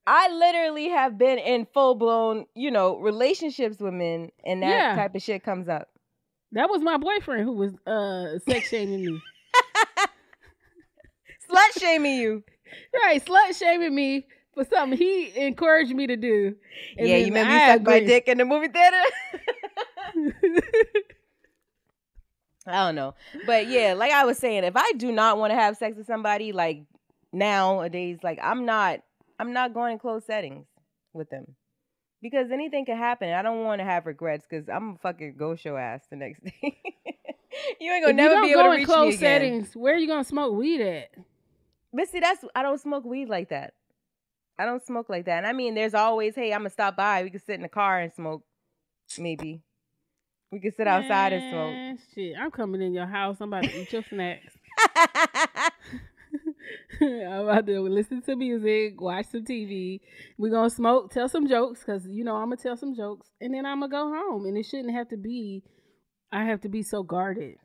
I literally have been in full blown, you know, relationships with men, and that yeah. type of shit comes up. That was my boyfriend who was uh sex shaming me. slut shaming you. Right, slut shaming me for something he encouraged me to do. And yeah, you made me sucked my dick in the movie theater? I don't know. But yeah, like I was saying, if I do not want to have sex with somebody, like nowadays, like I'm not I'm not going in closed settings with them. Because anything can happen. I don't want to have regrets because I'm gonna fucking go show ass the next day. you ain't gonna if never be able to reach closed me again. settings. Where are you gonna smoke weed at? But see, that's I don't smoke weed like that. I don't smoke like that. And I mean, there's always, hey, I'm gonna stop by. We can sit in the car and smoke. Maybe we can sit outside Man, and smoke. Shit, I'm coming in your house. I'm about to eat your snacks. I'm about to listen to music, watch some TV. We're gonna smoke, tell some jokes, cause you know I'm gonna tell some jokes, and then I'm gonna go home. And it shouldn't have to be. I have to be so guarded.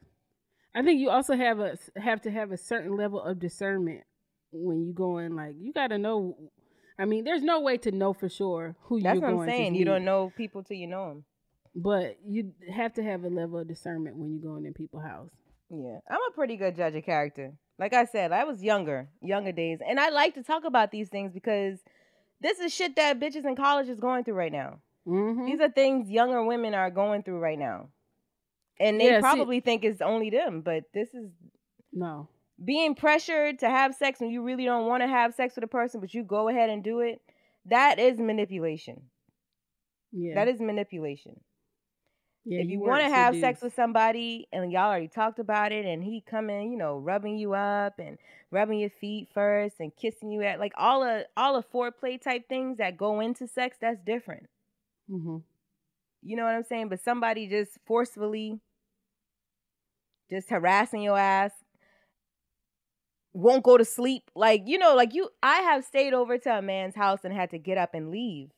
I think you also have a have to have a certain level of discernment when you go in. Like you got to know I mean, there's no way to know for sure who That's you're That's what I'm saying. You don't know people till you know them. But you have to have a level of discernment when you're going in people's house. Yeah, I'm a pretty good judge of character. Like I said, I was younger, younger days, and I like to talk about these things because this is shit that bitches in college is going through right now. Mm-hmm. These are things younger women are going through right now, and they yeah, probably see, think it's only them, but this is no being pressured to have sex when you really don't want to have sex with a person, but you go ahead and do it, that is manipulation. Yeah. That is manipulation. Yeah, if you, you want to have sex with somebody and y'all already talked about it and he coming, you know, rubbing you up and rubbing your feet first and kissing you at like all of all of foreplay type things that go into sex, that's different. Mm-hmm. You know what I'm saying? But somebody just forcefully just harassing your ass, won't go to sleep. Like, you know, like you I have stayed over to a man's house and had to get up and leave.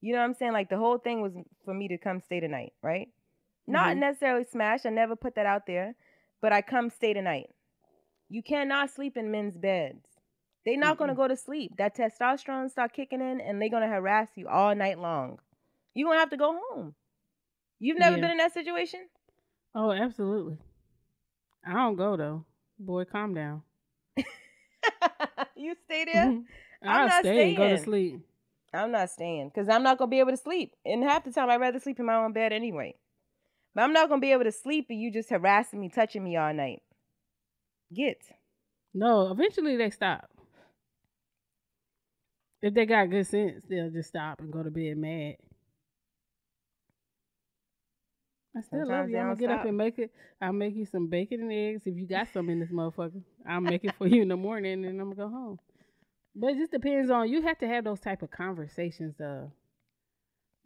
You know what I'm saying? Like the whole thing was for me to come stay tonight, right? Mm-hmm. Not necessarily smash. I never put that out there, but I come stay tonight. You cannot sleep in men's beds. They're not mm gonna go to sleep. That testosterone start kicking in, and they're gonna harass you all night long. You're gonna have to go home. You've never yeah. been in that situation? Oh, absolutely. I don't go though. Boy, calm down. you stay there. Mm-hmm. I'll stay staying. go to sleep. I'm not staying because I'm not gonna be able to sleep. And half the time, I'd rather sleep in my own bed anyway. But I'm not gonna be able to sleep and you just harassing me, touching me all night. Get. No, eventually they stop. If they got good sense, they'll just stop and go to bed mad. I still Sometimes love you. I'm gonna get stop. up and make it. I'll make you some bacon and eggs if you got some in this motherfucker. I'll make it for you in the morning and I'm gonna go home. But it just depends on you have to have those type of conversations though.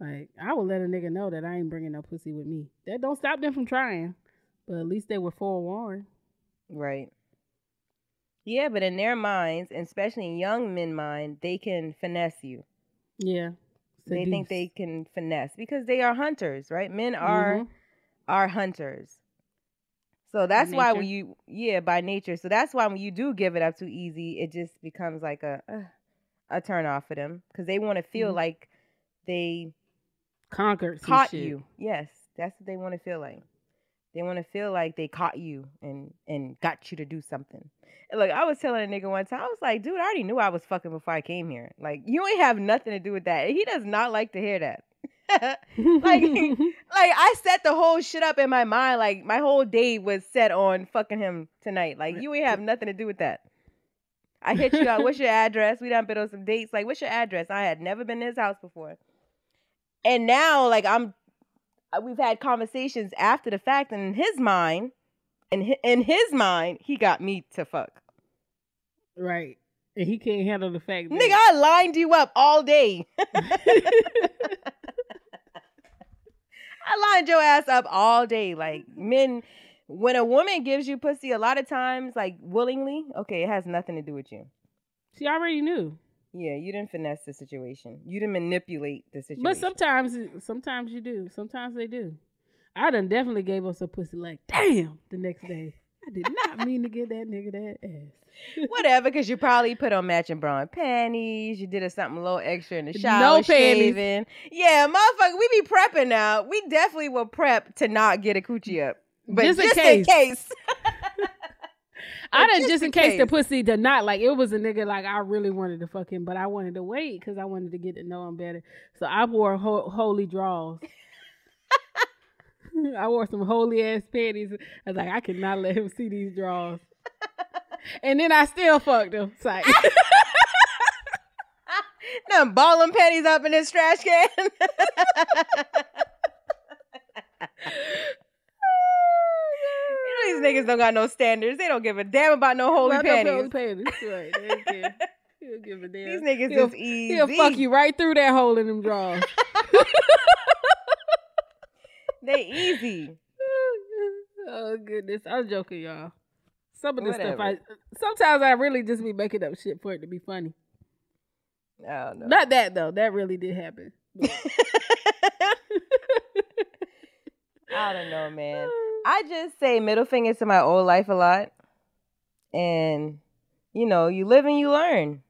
Like I would let a nigga know that I ain't bringing no pussy with me. That don't stop them from trying, but at least they were forewarned. Right. Yeah, but in their minds, and especially in young men' mind, they can finesse you. Yeah. Seduce. They think they can finesse because they are hunters, right? Men are mm-hmm. are hunters. So that's why when you yeah by nature. So that's why when you do give it up too easy, it just becomes like a uh, a turn off for them because they want to feel mm-hmm. like they conquered caught you. Yes, that's what they want to feel like. They want to feel like they caught you and and got you to do something. And look, I was telling a nigga one time, I was like, dude, I already knew I was fucking before I came here. Like, you ain't have nothing to do with that. He does not like to hear that. like like I set the whole shit up in my mind. Like my whole day was set on fucking him tonight. Like you ain't have nothing to do with that. I hit you up. What's your address? We done been on some dates. Like, what's your address? I had never been to his house before. And now, like, I'm Uh, we've had conversations after the fact, and in his mind, in in his mind, he got me to fuck. Right. And he can't handle the fact that Nigga, I lined you up all day. I lined your ass up all day. Like men, when a woman gives you pussy, a lot of times, like willingly, okay, it has nothing to do with you. She already knew. Yeah, you didn't finesse the situation. You didn't manipulate the situation. But sometimes, sometimes you do. Sometimes they do. I done definitely gave us a pussy like, damn, the next day. I did not mean to give that nigga that ass. Whatever, because you probably put on matching bra and panties. You did a something a little extra in the shower. No panties. Shaving. Yeah, motherfucker, we be prepping now. We definitely will prep to not get a coochie up. But just, just in case. In case. I done just, just in case, case, the pussy did not like it was a nigga like I really wanted to fuck him, but I wanted to wait because I wanted to get to know him better. So I wore ho- holy draws. I wore some holy ass panties. I was like, I cannot let him see these draws. and then I still fucked him. It's like Them balling panties up in his trash can. these niggas don't got no standards. They don't give a damn about no holy panties. No holy panties. Right. He'll give a damn. These niggas he'll, is easy. He'll fuck you right through that hole in them drawers. they easy. Oh goodness, I'm joking, y'all. Some of this Whatever. stuff, I sometimes I really just be making up shit for it to be funny. Oh, no. Not that though. That really did happen. I don't know, man. I just say middle fingers to my old life a lot. And, you know, you live and you learn.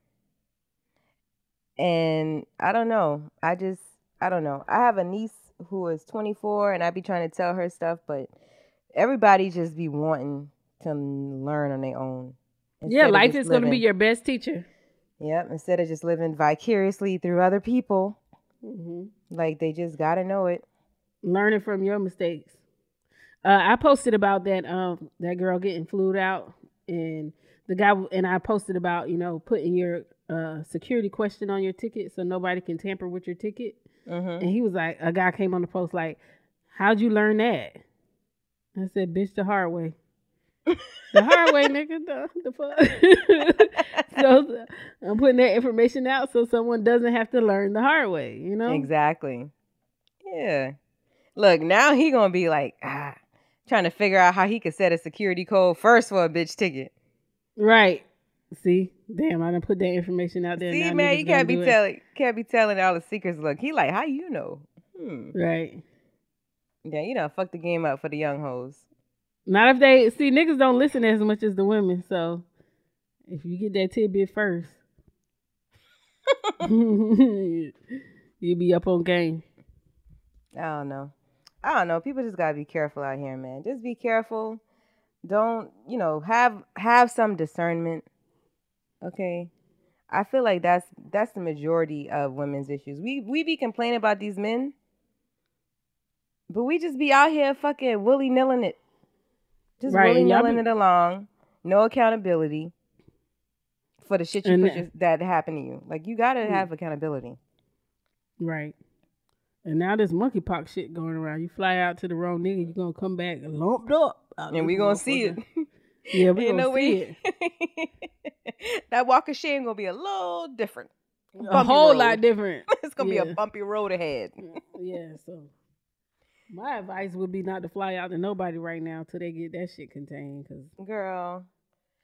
And I don't know. I just, I don't know. I have a niece who is 24 and I be trying to tell her stuff, but everybody just be wanting to learn on their own. Yeah, life is going to be your best teacher. Yep, instead of just living vicariously through other people. Mm-hmm. Like they just got to know it learning from your mistakes. Uh, I posted about that um that girl getting flued out and the guy and I posted about you know putting your uh, security question on your ticket so nobody can tamper with your ticket. Mm-hmm. And he was like, a guy came on the post like, "How'd you learn that?" I said, "Bitch, the hard way." the hard way, nigga. The, the fuck. so I'm putting that information out so someone doesn't have to learn the hard way. You know exactly. Yeah. Look, now he gonna be like, ah, trying to figure out how he could set a security code first for a bitch ticket. Right. See, damn, I didn't put that information out there. See, now man, you can't be telling, can't be telling all the secrets. Look, he like, how you know? Hmm. Right. Yeah, you know, fuck the game up for the young hoes. Not if they see niggas don't listen as much as the women. So if you get that tidbit first, you'll be up on game. I don't know. I don't know. People just gotta be careful out here, man. Just be careful. Don't you know? Have have some discernment. Okay. I feel like that's that's the majority of women's issues. We we be complaining about these men, but we just be out here fucking willy nilling it. Just right, willy nilling it along. No accountability for the shit you put your, that happened to you. Like you gotta have accountability. Right. And now this monkeypox shit going around. You fly out to the wrong nigga, you're gonna come back lumped up. And we gonna see it. yeah, we gonna know, see it. that walk of shame gonna be a little different. A whole road. lot different. it's gonna yeah. be a bumpy road ahead. yeah, so my advice would be not to fly out to nobody right now till they get that shit contained. Cause girl,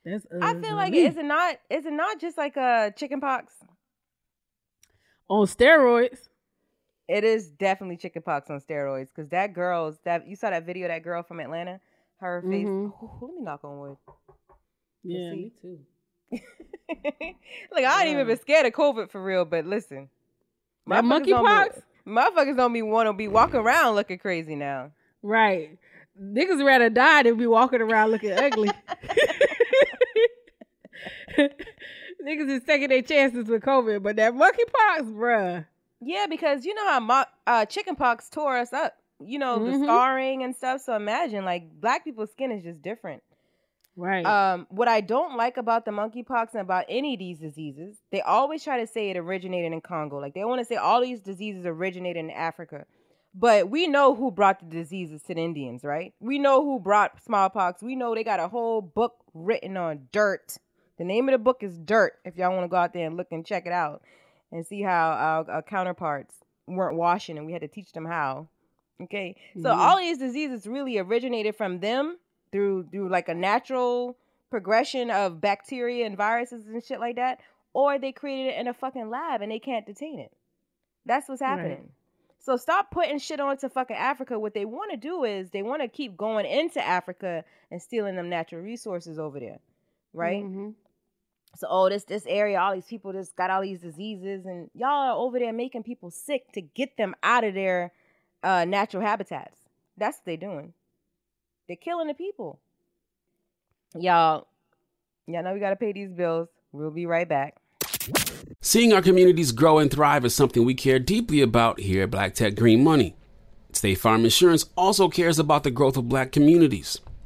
that's I feel like is it not is it not just like uh, a chicken pox on steroids? It is definitely chicken pox on steroids because that girl's that you saw that video that girl from Atlanta, her face. Mm-hmm. Oh, let me knock on wood. Yeah, me too. like I ain't even been scared of COVID for real, but listen, my monkeypox. Motherfuckers don't be want to be walking around looking crazy now. Right. Niggas rather die than be walking around looking ugly. Niggas is taking their chances with COVID, but that monkeypox, bruh. Yeah, because you know how mo- uh, chickenpox tore us up. You know mm-hmm. the scarring and stuff. So imagine, like, black people's skin is just different. Right. Um, what I don't like about the monkeypox and about any of these diseases, they always try to say it originated in Congo. Like they want to say all these diseases originated in Africa. But we know who brought the diseases to the Indians, right? We know who brought smallpox. We know they got a whole book written on dirt. The name of the book is Dirt. If y'all want to go out there and look and check it out and see how our, our counterparts weren't washing and we had to teach them how. Okay. So mm-hmm. all these diseases really originated from them through through like a natural progression of bacteria and viruses and shit like that, or they created it in a fucking lab and they can't detain it. That's what's happening. Right. So stop putting shit onto fucking Africa. What they want to do is they want to keep going into Africa and stealing them natural resources over there, right? Mm-hmm. So oh, this this area, all these people just got all these diseases, and y'all are over there making people sick to get them out of their uh, natural habitats. That's what they're doing. They're killing the people. Y'all, y'all know we gotta pay these bills. We'll be right back. Seeing our communities grow and thrive is something we care deeply about here at Black Tech Green Money. State Farm Insurance also cares about the growth of black communities.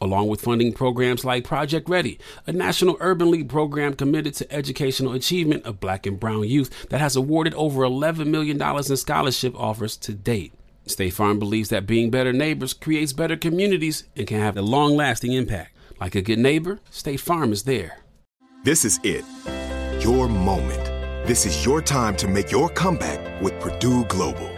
along with funding programs like Project Ready, a national urban league program committed to educational achievement of black and brown youth that has awarded over $11 million in scholarship offers to date. State Farm believes that being better neighbors creates better communities and can have a long lasting impact. Like a good neighbor, State Farm is there. This is it. Your moment. This is your time to make your comeback with Purdue Global.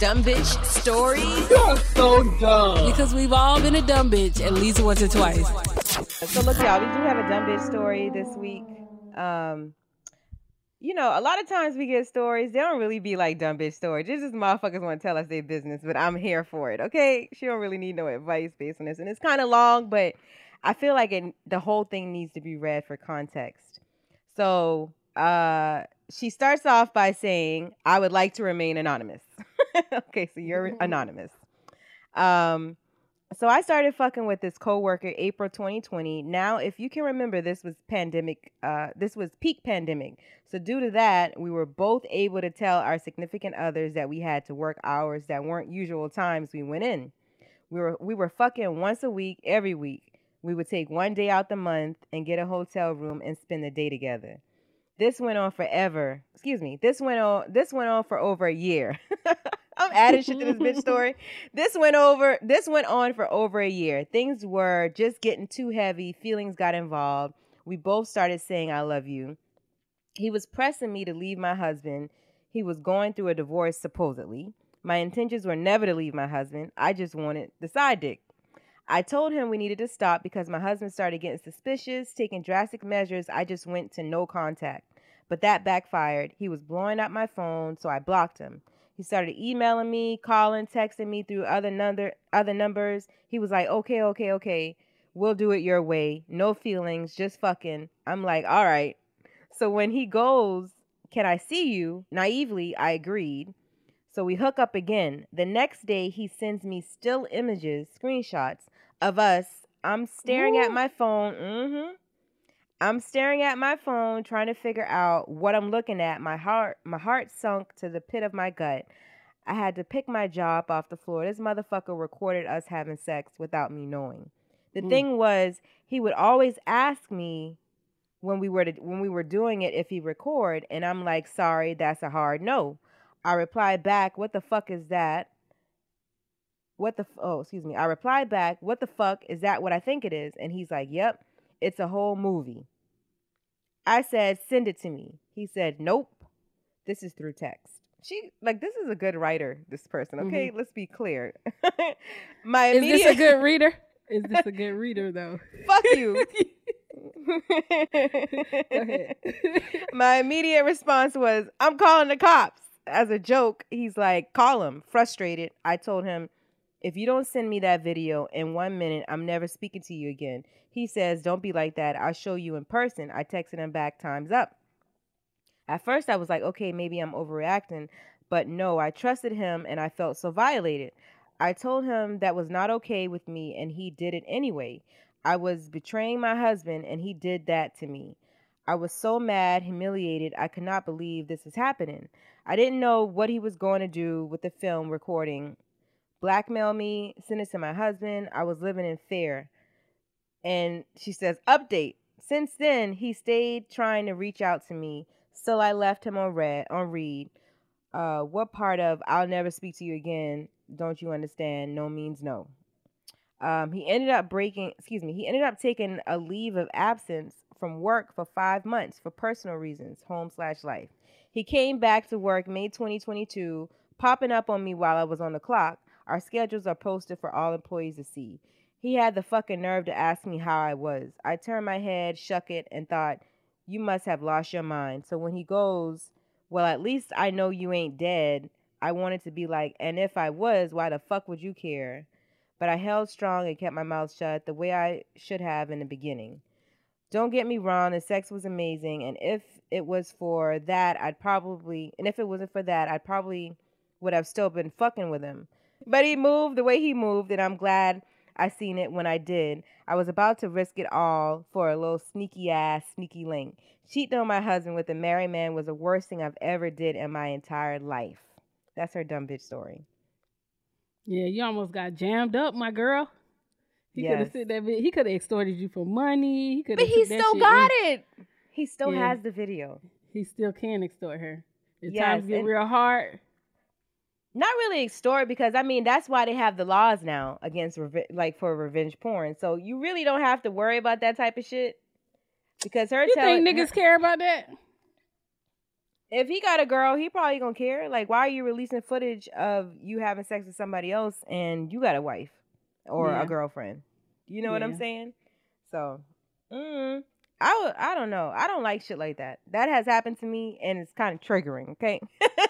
dumb bitch story? You're so dumb. Because we've all been a dumb bitch at least once or twice. So look, y'all, we do have a dumb bitch story this week. Um, you know, a lot of times we get stories, they don't really be like dumb bitch stories. It's just motherfuckers want to tell us their business, but I'm here for it. Okay, she don't really need no advice based on this, and it's kind of long, but I feel like it, the whole thing needs to be read for context. So, uh, she starts off by saying, "I would like to remain anonymous." okay, so you're mm-hmm. anonymous. Um, so I started fucking with this coworker April 2020. Now, if you can remember, this was pandemic. Uh, this was peak pandemic. So due to that, we were both able to tell our significant others that we had to work hours that weren't usual times we went in. We were we were fucking once a week, every week. We would take one day out the month and get a hotel room and spend the day together. This went on forever. Excuse me. This went on. This went on for over a year. I'm adding shit to this bitch story. This went over. This went on for over a year. Things were just getting too heavy. Feelings got involved. We both started saying "I love you." He was pressing me to leave my husband. He was going through a divorce supposedly. My intentions were never to leave my husband. I just wanted the side dick. I told him we needed to stop because my husband started getting suspicious, taking drastic measures. I just went to no contact. But that backfired. He was blowing up my phone, so I blocked him. He started emailing me, calling, texting me through other number other numbers. He was like, "Okay, okay, okay. We'll do it your way. No feelings, just fucking." I'm like, "All right." So when he goes, "Can I see you?" Naively, I agreed. So we hook up again. The next day, he sends me still images, screenshots of us. I'm staring Ooh. at my phone. Mm-hmm. I'm staring at my phone trying to figure out what I'm looking at. My heart my heart sunk to the pit of my gut. I had to pick my jaw up off the floor. This motherfucker recorded us having sex without me knowing. The mm. thing was, he would always ask me when we were to, when we were doing it if he record and I'm like, "Sorry, that's a hard no." I replied back, "What the fuck is that?" What the f- oh, excuse me. I replied back, "What the fuck is that what I think it is?" And he's like, "Yep." It's a whole movie. I said, send it to me. He said, nope. This is through text. she like this is a good writer. This person, okay. Mm-hmm. Let's be clear. My is this a good reader? Is this a good reader though? Fuck you. My immediate response was, "I'm calling the cops." As a joke, he's like, "Call him." Frustrated, I told him, "If you don't send me that video in one minute, I'm never speaking to you again." He says, "Don't be like that. I'll show you in person." I texted him back, "Time's up." At first, I was like, okay, maybe I'm overreacting, but no, I trusted him and I felt so violated. I told him that was not okay with me and he did it anyway. I was betraying my husband and he did that to me. I was so mad, humiliated, I could not believe this is happening. I didn't know what he was going to do with the film recording. Blackmail me, send it to my husband. I was living in fear. And she says, Update. Since then, he stayed trying to reach out to me Still, I left him on read on read. Uh, what part of "I'll never speak to you again" don't you understand? No means no. Um, he ended up breaking. Excuse me. He ended up taking a leave of absence from work for five months for personal reasons, home slash life. He came back to work May 2022, popping up on me while I was on the clock. Our schedules are posted for all employees to see. He had the fucking nerve to ask me how I was. I turned my head, shuck it, and thought, you must have lost your mind. So when he goes, well, at least I know you ain't dead. I wanted to be like, and if I was, why the fuck would you care? But I held strong and kept my mouth shut the way I should have in the beginning. Don't get me wrong, the sex was amazing, and if it was for that, I'd probably, and if it wasn't for that, I'd probably would have still been fucking with him. But he moved the way he moved, and I'm glad I seen it when I did. I was about to risk it all for a little sneaky ass, sneaky link. Cheating on my husband with a married man was the worst thing I've ever did in my entire life. That's her dumb bitch story. Yeah, you almost got jammed up, my girl. He yes. could have said that. He could have extorted you for money. He could. But he still got in. it. He still yeah. has the video. He still can extort her. The yes, times get real hard not really extort because I mean that's why they have the laws now against revi- like for revenge porn. So you really don't have to worry about that type of shit because her. You telling, think niggas her, care about that? If he got a girl, he probably gonna care. Like, why are you releasing footage of you having sex with somebody else and you got a wife or yeah. a girlfriend? You know yeah. what I'm saying? So, mm, I w- I don't know. I don't like shit like that. That has happened to me and it's kind of triggering. Okay.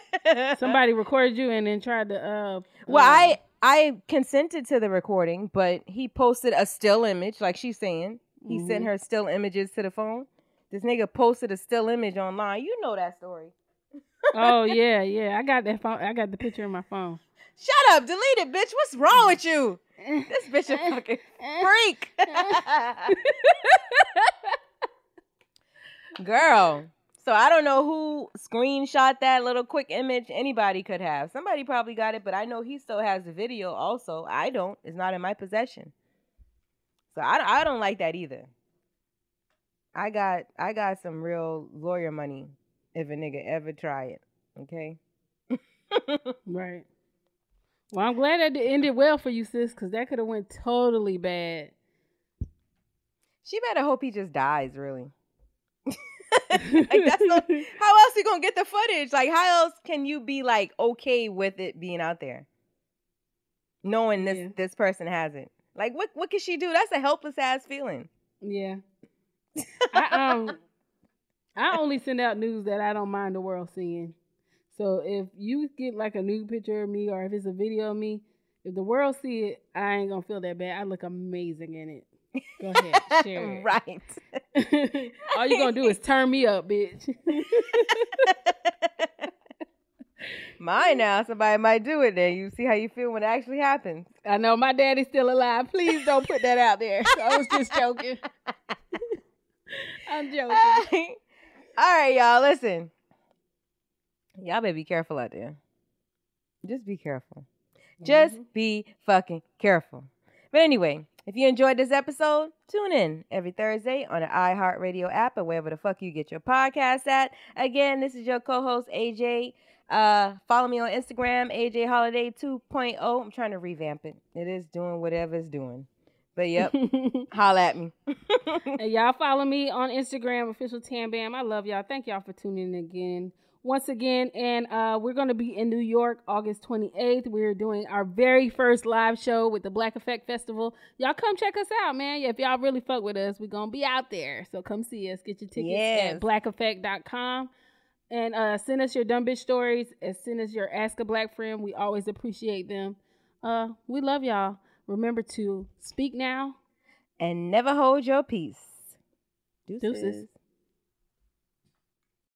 Somebody recorded you and then tried to. Uh, well, uh, I I consented to the recording, but he posted a still image, like she's saying. He mm-hmm. sent her still images to the phone. This nigga posted a still image online. You know that story. oh yeah, yeah. I got that phone. I got the picture in my phone. Shut up, delete it, bitch. What's wrong with you? This bitch a fucking freak. Girl. So I don't know who screenshot that little quick image. Anybody could have. Somebody probably got it, but I know he still has the video also. I don't. It's not in my possession. So I, I don't like that either. I got I got some real lawyer money if a nigga ever try it. Okay? right. Well, I'm glad that it ended well for you, sis, because that could have went totally bad. She better hope he just dies, really. like that's not, how else you gonna get the footage? Like how else can you be like okay with it being out there? Knowing this yeah. this person has it. Like what what can she do? That's a helpless ass feeling. Yeah. I um I only send out news that I don't mind the world seeing. So if you get like a nude picture of me or if it's a video of me, if the world see it, I ain't gonna feel that bad. I look amazing in it. Go ahead, share right. All you're gonna do is turn me up, bitch. Mine now, somebody might do it. Then you see how you feel when it actually happens. I know my daddy's still alive. Please don't put that out there. I was just joking. I'm joking. All right, y'all. Listen, y'all better be careful out there. Just be careful. Just mm-hmm. be fucking careful. But anyway, if you enjoyed this episode, tune in every Thursday on the iHeartRadio app or wherever the fuck you get your podcast at. Again, this is your co-host AJ. Uh, follow me on Instagram, AJ Holiday 2.0. I'm trying to revamp it. It is doing whatever it's doing. But yep, holla at me. and y'all follow me on Instagram, official Tam Bam. I love y'all. Thank y'all for tuning in again. Once again. And uh, we're going to be in New York August 28th. We're doing our very first live show with the Black Effect Festival. Y'all come check us out, man. If y'all really fuck with us, we're going to be out there. So come see us. Get your tickets yes. at blackeffect.com. And uh, send us your dumb bitch stories as soon as your Ask a Black Friend. We always appreciate them. Uh, we love y'all. Remember to speak now and never hold your peace. Deuces. Deuces.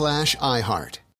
slash iHeart.